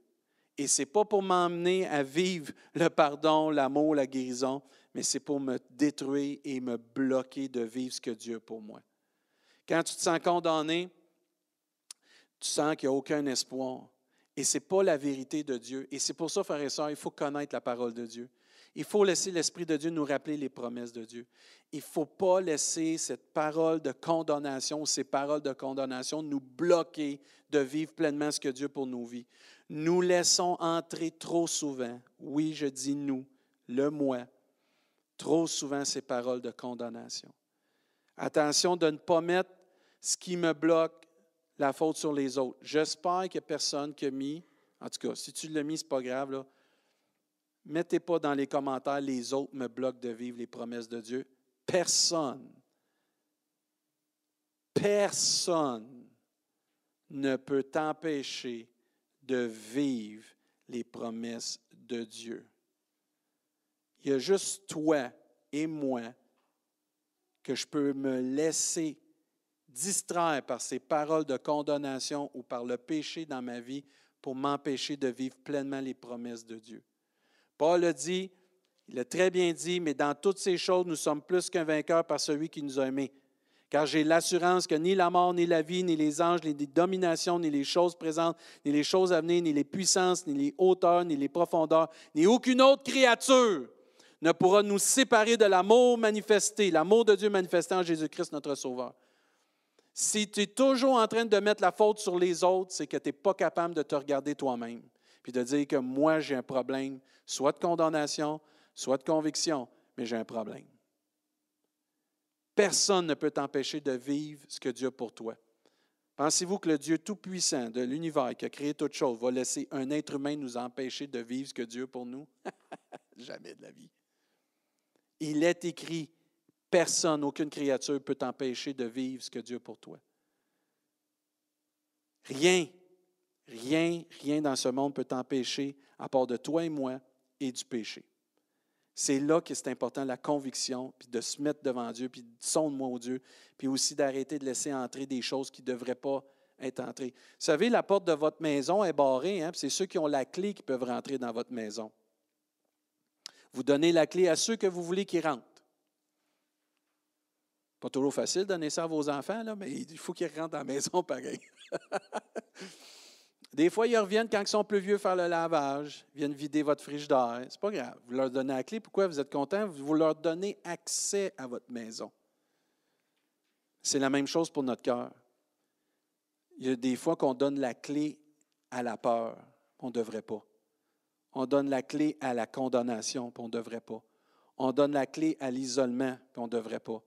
Et ce n'est pas pour m'emmener à vivre le pardon, l'amour, la guérison, mais c'est pour me détruire et me bloquer de vivre ce que Dieu a pour moi. Quand tu te sens condamné, tu sens qu'il n'y a aucun espoir. Et ce n'est pas la vérité de Dieu. Et c'est pour ça, frères et sœurs, il faut connaître la parole de Dieu. Il faut laisser l'Esprit de Dieu nous rappeler les promesses de Dieu. Il ne faut pas laisser cette parole de condamnation, ces paroles de condamnation nous bloquer de vivre pleinement ce que Dieu pour nos vies. Nous laissons entrer trop souvent, oui, je dis nous, le moi, trop souvent ces paroles de condamnation. Attention de ne pas mettre ce qui me bloque, la faute sur les autres. J'espère a personne qui a mis, en tout cas, si tu l'as mis, ce n'est pas grave, Mettez pas dans les commentaires les autres me bloquent de vivre les promesses de Dieu. Personne, personne ne peut t'empêcher de vivre les promesses de Dieu. Il y a juste toi et moi que je peux me laisser distraire par ces paroles de condamnation ou par le péché dans ma vie pour m'empêcher de vivre pleinement les promesses de Dieu. Paul a dit, il a très bien dit, mais dans toutes ces choses, nous sommes plus qu'un vainqueur par celui qui nous a aimés. Car j'ai l'assurance que ni la mort, ni la vie, ni les anges, ni les dominations, ni les choses présentes, ni les choses à venir, ni les puissances, ni les hauteurs, ni les profondeurs, ni aucune autre créature ne pourra nous séparer de l'amour manifesté, l'amour de Dieu manifesté en Jésus-Christ, notre Sauveur. Si tu es toujours en train de mettre la faute sur les autres, c'est que tu n'es pas capable de te regarder toi-même puis de dire que moi, j'ai un problème, soit de condamnation, soit de conviction, mais j'ai un problème. Personne ne peut t'empêcher de vivre ce que Dieu a pour toi. Pensez-vous que le Dieu Tout-Puissant de l'univers qui a créé toutes choses va laisser un être humain nous empêcher de vivre ce que Dieu a pour nous? Jamais de la vie. Il est écrit, Personne, aucune créature peut t'empêcher de vivre ce que Dieu a pour toi. Rien, rien, rien dans ce monde peut t'empêcher, à part de toi et moi et du péché. C'est là que c'est important, la conviction, puis de se mettre devant Dieu, puis de sonde-moi au Dieu, puis aussi d'arrêter de laisser entrer des choses qui ne devraient pas être entrées. Vous savez, la porte de votre maison est barrée, hein, c'est ceux qui ont la clé qui peuvent rentrer dans votre maison. Vous donnez la clé à ceux que vous voulez qu'ils rentrent. Pas toujours facile de donner ça à vos enfants, là, mais il faut qu'ils rentrent dans la maison pareil. Des fois, ils reviennent quand ils sont plus vieux faire le lavage, viennent vider votre frigidaire. C'est pas grave. Vous leur donnez la clé. Pourquoi vous êtes content? Vous leur donnez accès à votre maison. C'est la même chose pour notre cœur. Il y a des fois qu'on donne la clé à la peur, on ne devrait pas. On donne la clé à la condamnation, on ne devrait pas. On donne la clé à l'isolement, on ne devrait pas.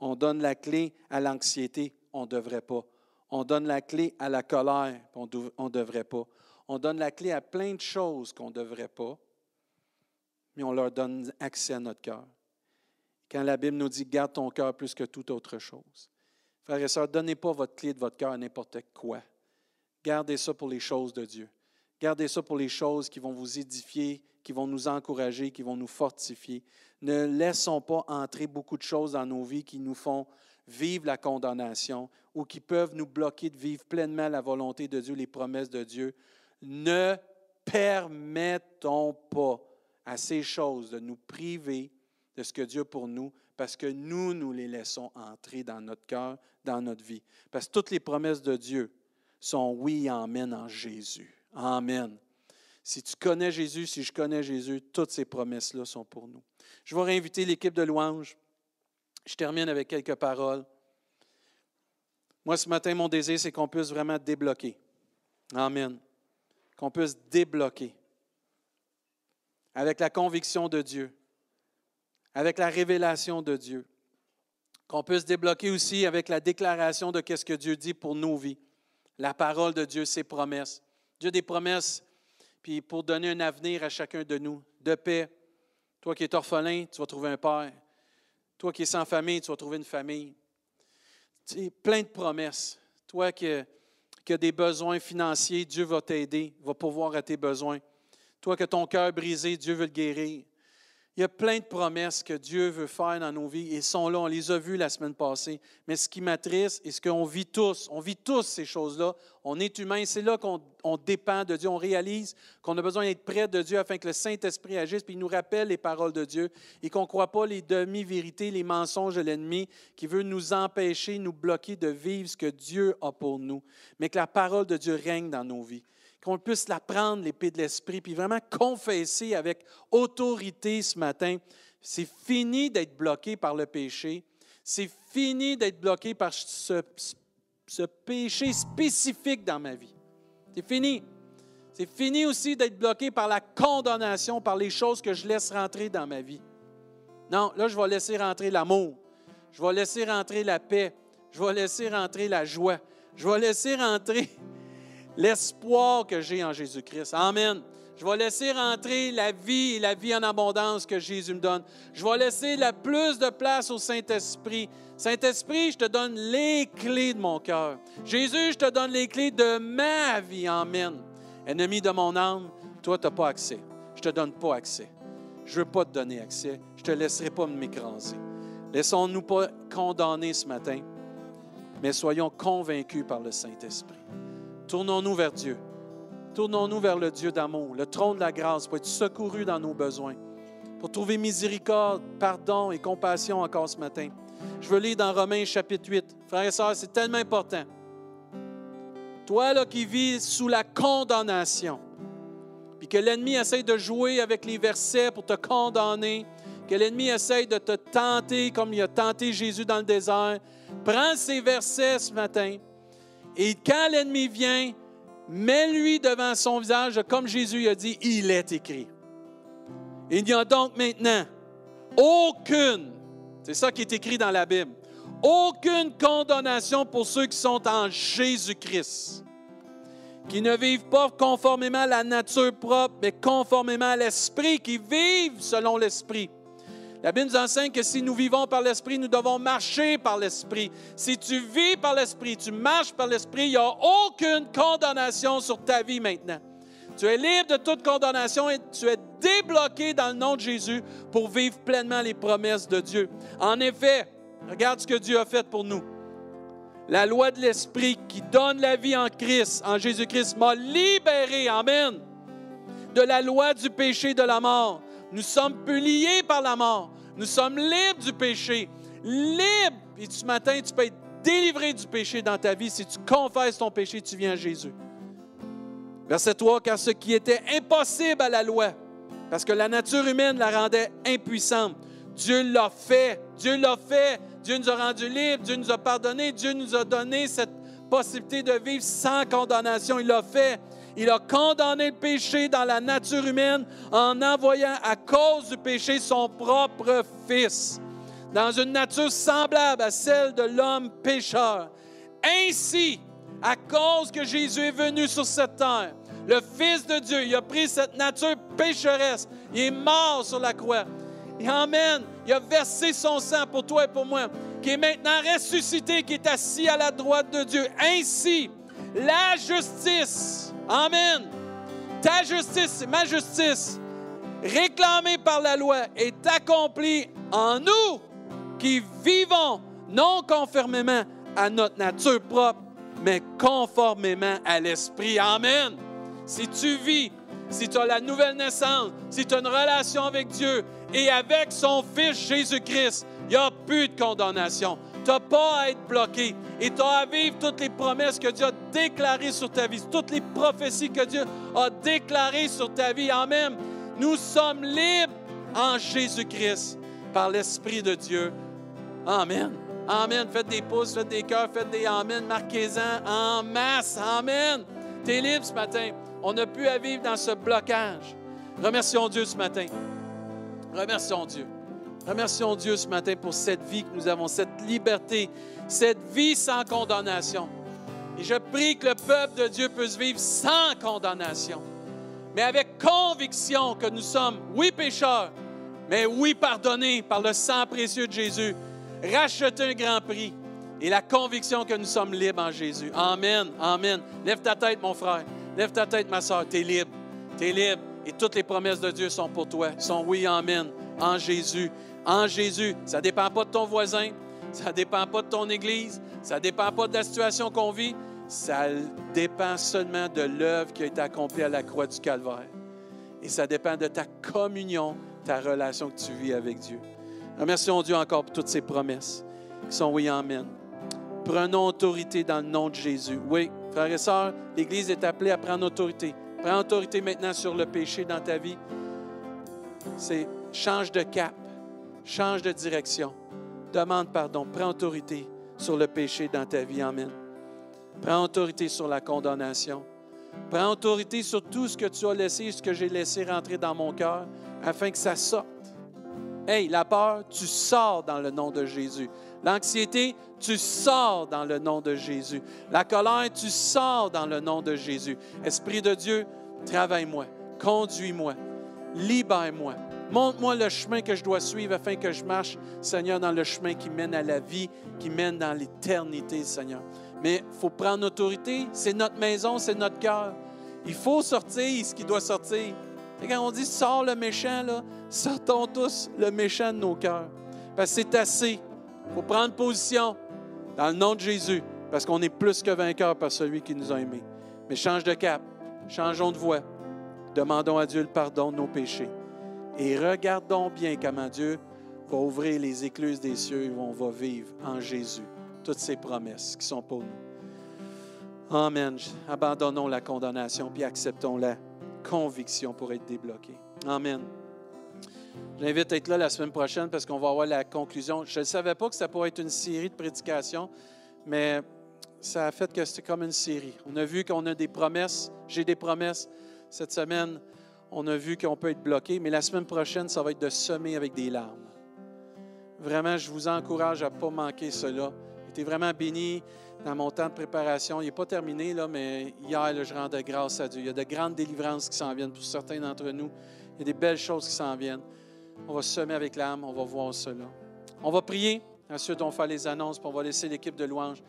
On donne la clé à l'anxiété, on ne devrait pas. On donne la clé à la colère, on ne devrait pas. On donne la clé à plein de choses qu'on ne devrait pas, mais on leur donne accès à notre cœur. Quand la Bible nous dit garde ton cœur plus que toute autre chose. Frères et sœurs, donnez pas votre clé de votre cœur à n'importe quoi. Gardez ça pour les choses de Dieu. Gardez ça pour les choses qui vont vous édifier, qui vont nous encourager, qui vont nous fortifier. Ne laissons pas entrer beaucoup de choses dans nos vies qui nous font vivre la condamnation ou qui peuvent nous bloquer de vivre pleinement la volonté de Dieu, les promesses de Dieu. Ne permettons pas à ces choses de nous priver de ce que Dieu pour nous, parce que nous, nous les laissons entrer dans notre cœur, dans notre vie. Parce que toutes les promesses de Dieu sont oui amen en Jésus. Amen. Si tu connais Jésus, si je connais Jésus, toutes ces promesses-là sont pour nous. Je vais réinviter l'équipe de louanges. Je termine avec quelques paroles. Moi, ce matin, mon désir, c'est qu'on puisse vraiment débloquer. Amen. Qu'on puisse débloquer avec la conviction de Dieu, avec la révélation de Dieu. Qu'on puisse débloquer aussi avec la déclaration de ce que Dieu dit pour nos vies. La parole de Dieu, ses promesses. Dieu des promesses, puis pour donner un avenir à chacun de nous, de paix. Toi qui es orphelin, tu vas trouver un père. Toi qui es sans famille, tu vas trouver une famille. Tu plein de promesses. Toi qui, as des besoins financiers, Dieu va t'aider, va pourvoir à tes besoins. Toi as ton cœur brisé, Dieu veut le guérir. Il y a plein de promesses que Dieu veut faire dans nos vies et sont là. On les a vues la semaine passée. Mais ce qui m'attriste et ce qu'on vit tous, on vit tous ces choses-là. On est humain. C'est là qu'on dépend de Dieu. On réalise qu'on a besoin d'être près de Dieu afin que le Saint-Esprit agisse puis il nous rappelle les paroles de Dieu et qu'on ne croit pas les demi-vérités, les mensonges de l'ennemi qui veut nous empêcher, nous bloquer de vivre ce que Dieu a pour nous. Mais que la parole de Dieu règne dans nos vies qu'on puisse la prendre, l'épée de l'Esprit, puis vraiment confesser avec autorité ce matin. C'est fini d'être bloqué par le péché. C'est fini d'être bloqué par ce, ce péché spécifique dans ma vie. C'est fini. C'est fini aussi d'être bloqué par la condamnation, par les choses que je laisse rentrer dans ma vie. Non, là, je vais laisser rentrer l'amour. Je vais laisser rentrer la paix. Je vais laisser rentrer la joie. Je vais laisser rentrer l'espoir que j'ai en Jésus-Christ. Amen. Je vais laisser rentrer la vie et la vie en abondance que Jésus me donne. Je vais laisser la plus de place au Saint-Esprit. Saint-Esprit, je te donne les clés de mon cœur. Jésus, je te donne les clés de ma vie. Amen. Ennemi de mon âme, toi, tu n'as pas accès. Je ne te donne pas accès. Je ne veux pas te donner accès. Je ne te laisserai pas m'écraser. Laissons-nous pas condamner ce matin, mais soyons convaincus par le Saint-Esprit. Tournons-nous vers Dieu. Tournons-nous vers le Dieu d'amour, le trône de la grâce, pour être secourus dans nos besoins, pour trouver miséricorde, pardon et compassion encore ce matin. Je veux lire dans Romains chapitre 8. Frères et sœurs, c'est tellement important. Toi là qui vis sous la condamnation, puis que l'ennemi essaye de jouer avec les versets pour te condamner, que l'ennemi essaye de te tenter comme il a tenté Jésus dans le désert, prends ces versets ce matin, et quand l'ennemi vient, mets-lui devant son visage, comme Jésus a dit, il est écrit. Il n'y a donc maintenant aucune, c'est ça qui est écrit dans la Bible, aucune condamnation pour ceux qui sont en Jésus-Christ, qui ne vivent pas conformément à la nature propre, mais conformément à l'Esprit, qui vivent selon l'Esprit. La Bible nous enseigne que si nous vivons par l'Esprit, nous devons marcher par l'Esprit. Si tu vis par l'Esprit, tu marches par l'Esprit, il n'y a aucune condamnation sur ta vie maintenant. Tu es libre de toute condamnation et tu es débloqué dans le nom de Jésus pour vivre pleinement les promesses de Dieu. En effet, regarde ce que Dieu a fait pour nous. La loi de l'Esprit qui donne la vie en Christ, en Jésus-Christ, m'a libéré, Amen, de la loi du péché de la mort. Nous sommes plus liés par la mort. Nous sommes libres du péché. Libres. Et ce matin, tu peux être délivré du péché dans ta vie. Si tu confesses ton péché, tu viens à Jésus. Verset 3, car ce qui était impossible à la loi, parce que la nature humaine la rendait impuissante, Dieu l'a fait. Dieu l'a fait. Dieu nous a rendus libres. Dieu nous a pardonné. Dieu nous a donné cette possibilité de vivre sans condamnation. Il l'a fait. Il a condamné le péché dans la nature humaine en envoyant à cause du péché son propre Fils dans une nature semblable à celle de l'homme pécheur. Ainsi, à cause que Jésus est venu sur cette terre, le Fils de Dieu, il a pris cette nature pécheresse, il est mort sur la croix. Et Amen. Il a versé son sang pour toi et pour moi, qui est maintenant ressuscité, qui est assis à la droite de Dieu. Ainsi, la justice, Amen. Ta justice, ma justice, réclamée par la loi, est accomplie en nous qui vivons non conformément à notre nature propre, mais conformément à l'Esprit. Amen. Si tu vis, si tu as la nouvelle naissance, si tu as une relation avec Dieu et avec son Fils Jésus-Christ, il n'y a plus de condamnation. Tu n'as pas à être bloqué et tu as à vivre toutes les promesses que Dieu a déclarées sur ta vie, toutes les prophéties que Dieu a déclarées sur ta vie. Amen. Nous sommes libres en Jésus-Christ par l'Esprit de Dieu. Amen. Amen. Faites des pouces, faites des cœurs, faites des Amen. Marquez-en en masse. Amen. Tu es libre ce matin. On n'a plus à vivre dans ce blocage. Remercions Dieu ce matin. Remercions Dieu. Remercions Dieu ce matin pour cette vie que nous avons, cette liberté, cette vie sans condamnation. Et je prie que le peuple de Dieu puisse vivre sans condamnation, mais avec conviction que nous sommes, oui, pécheurs, mais oui, pardonnés par le sang précieux de Jésus, racheter un grand prix et la conviction que nous sommes libres en Jésus. Amen. Amen. Lève ta tête, mon frère. Lève ta tête, ma soeur. Tu es libre. Tu es libre. Et toutes les promesses de Dieu sont pour toi. sont oui, Amen. En Jésus. En Jésus. Ça ne dépend pas de ton voisin. Ça ne dépend pas de ton église. Ça ne dépend pas de la situation qu'on vit. Ça dépend seulement de l'œuvre qui a été accomplie à la croix du Calvaire. Et ça dépend de ta communion, ta relation que tu vis avec Dieu. Remercions Dieu encore pour toutes ces promesses qui sont oui, Amen. Prenons autorité dans le nom de Jésus. Oui, frères et sœurs, l'Église est appelée à prendre autorité. Prends autorité maintenant sur le péché dans ta vie. C'est change de cap, change de direction. Demande pardon, prends autorité sur le péché dans ta vie. Amen. Prends autorité sur la condamnation. Prends autorité sur tout ce que tu as laissé, ce que j'ai laissé rentrer dans mon cœur, afin que ça sorte. Hey, la peur, tu sors dans le nom de Jésus. L'anxiété, tu sors dans le nom de Jésus. La colère, tu sors dans le nom de Jésus. Esprit de Dieu, travaille-moi, conduis-moi, libère-moi. Montre-moi le chemin que je dois suivre afin que je marche, Seigneur, dans le chemin qui mène à la vie, qui mène dans l'éternité, Seigneur. Mais il faut prendre autorité. C'est notre maison, c'est notre cœur. Il faut sortir ce qui doit sortir. Et quand on dit sors le méchant, là, sortons tous le méchant de nos cœurs. Parce que c'est assez. Il faut prendre position dans le nom de Jésus, parce qu'on est plus que vainqueur par celui qui nous a aimés. Mais change de cap, changeons de voie. Demandons à Dieu le pardon de nos péchés. Et regardons bien comment Dieu va ouvrir les écluses des cieux et on va vivre en Jésus toutes ces promesses qui sont pour nous. Amen. Abandonnons la condamnation puis acceptons la conviction pour être débloqué. Amen. J'invite à être là la semaine prochaine parce qu'on va avoir la conclusion. Je ne savais pas que ça pourrait être une série de prédications, mais ça a fait que c'était comme une série. On a vu qu'on a des promesses. J'ai des promesses. Cette semaine, on a vu qu'on peut être bloqué, mais la semaine prochaine, ça va être de semer avec des larmes. Vraiment, je vous encourage à ne pas manquer cela. J'étais vraiment béni dans mon temps de préparation. Il n'est pas terminé, là, mais hier, je rendais grâce à Dieu. Il y a de grandes délivrances qui s'en viennent pour certains d'entre nous. Il y a des belles choses qui s'en viennent. On va semer avec l'âme, on va voir cela. On va prier, ensuite on faire les annonces, puis on va laisser l'équipe de louanges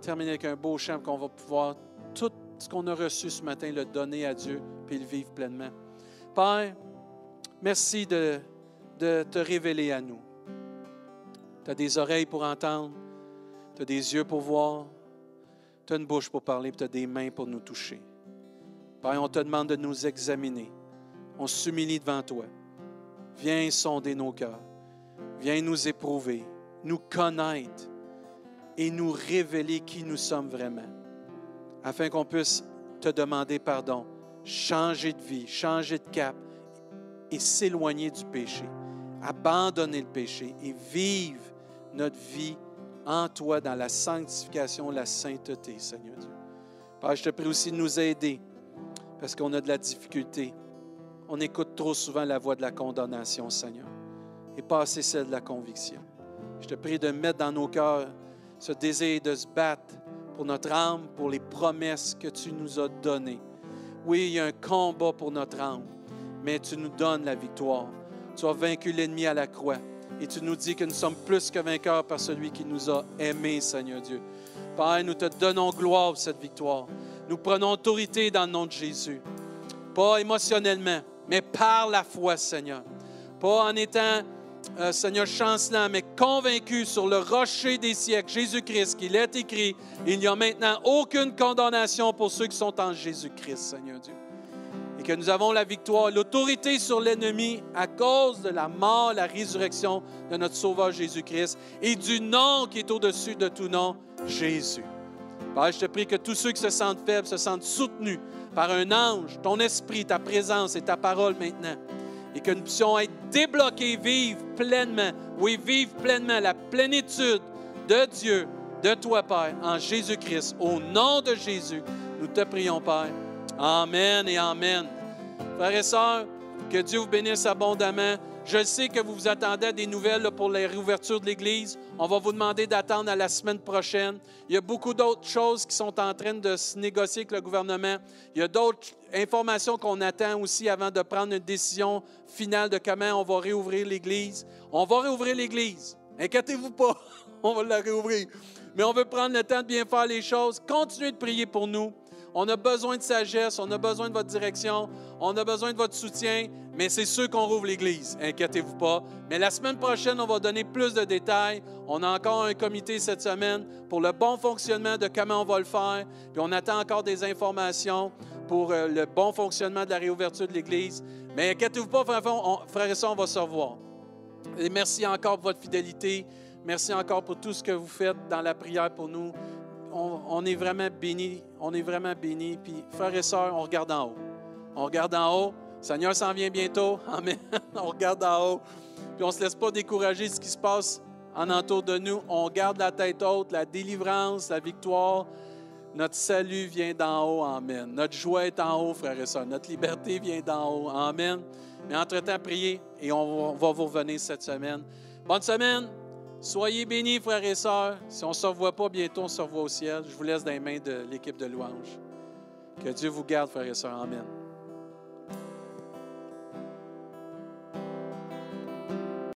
terminer avec un beau chant qu'on va pouvoir tout ce qu'on a reçu ce matin le donner à Dieu, puis le vivre pleinement. Père, merci de, te révéler à nous. Tu as des oreilles pour entendre, tu as des yeux pour voir, tu as une bouche pour parler, tu as des mains pour nous toucher. Père, on te demande de nous examiner. On s'humilie devant toi. Viens sonder nos cœurs. Viens nous éprouver, nous connaître et nous révéler qui nous sommes vraiment, afin qu'on puisse te demander pardon, changer de vie, changer de cap et s'éloigner du péché, abandonner le péché et vivre notre vie en toi dans la sanctification, la sainteté, Seigneur Dieu. Père, je te prie aussi de nous aider parce qu'on a de la difficulté. On écoute trop souvent la voix de la condamnation, Seigneur, et pas assez celle de la conviction. Je te prie de mettre dans nos cœurs ce désir de se battre pour notre âme, pour les promesses que tu nous as données. Oui, il y a un combat pour notre âme, mais tu nous donnes la victoire. Tu as vaincu l'ennemi à la croix. Et tu nous dis que nous sommes plus que vainqueurs par celui qui nous a aimés, Seigneur Dieu. Père, nous te donnons gloire pour cette victoire. Nous prenons autorité dans le nom de Jésus. Pas émotionnellement, mais par la foi, Seigneur. Pas en étant, euh, Seigneur, chancelant, mais convaincu sur le rocher des siècles, Jésus-Christ, qu'il est écrit, il n'y a maintenant aucune condamnation pour ceux qui sont en Jésus-Christ, Seigneur Dieu et que nous avons la victoire, l'autorité sur l'ennemi à cause de la mort, la résurrection de notre Sauveur Jésus-Christ et du nom qui est au-dessus de tout nom, Jésus. Père, je te prie que tous ceux qui se sentent faibles se sentent soutenus par un ange, ton esprit, ta présence et ta parole maintenant. Et que nous puissions être débloqués, vivre pleinement, oui, vivre pleinement la plénitude de Dieu, de toi, Père, en Jésus-Christ. Au nom de Jésus, nous te prions, Père. Amen et Amen. Frères et sœurs, que Dieu vous bénisse abondamment. Je sais que vous vous attendez à des nouvelles pour la réouverture de l'Église. On va vous demander d'attendre à la semaine prochaine. Il y a beaucoup d'autres choses qui sont en train de se négocier avec le gouvernement. Il y a d'autres informations qu'on attend aussi avant de prendre une décision finale de comment on va réouvrir l'Église. On va réouvrir l'Église. Inquiétez-vous pas, on va la réouvrir. Mais on veut prendre le temps de bien faire les choses. Continuez de prier pour nous. On a besoin de sagesse, on a besoin de votre direction, on a besoin de votre soutien, mais c'est sûr qu'on rouvre l'Église, inquiétez-vous pas. Mais la semaine prochaine, on va donner plus de détails. On a encore un comité cette semaine pour le bon fonctionnement de comment on va le faire, puis on attend encore des informations pour euh, le bon fonctionnement de la réouverture de l'Église. Mais inquiétez-vous pas, frères et sœurs, on va se revoir. Et merci encore pour votre fidélité. Merci encore pour tout ce que vous faites dans la prière pour nous on, est vraiment béni. On est vraiment béni. Puis, frères et sœurs, on regarde en haut. On regarde en haut. Seigneur s'en vient bientôt. Amen. on regarde en haut. Puis, on ne se laisse pas décourager de ce qui se passe en entour de nous. On garde la tête haute. La délivrance, la victoire. Notre salut vient d'en haut. Amen. Notre joie est en haut, frères et sœurs. Notre liberté vient d'en haut. Amen. Mais entre-temps, priez et on va vous revenir cette semaine. Bonne semaine. Soyez bénis, frères et sœurs. Si on ne se revoit pas bientôt, on se revoit au ciel. Je vous laisse dans les mains de l'équipe de louange. Que Dieu vous garde, frères et sœurs. Amen.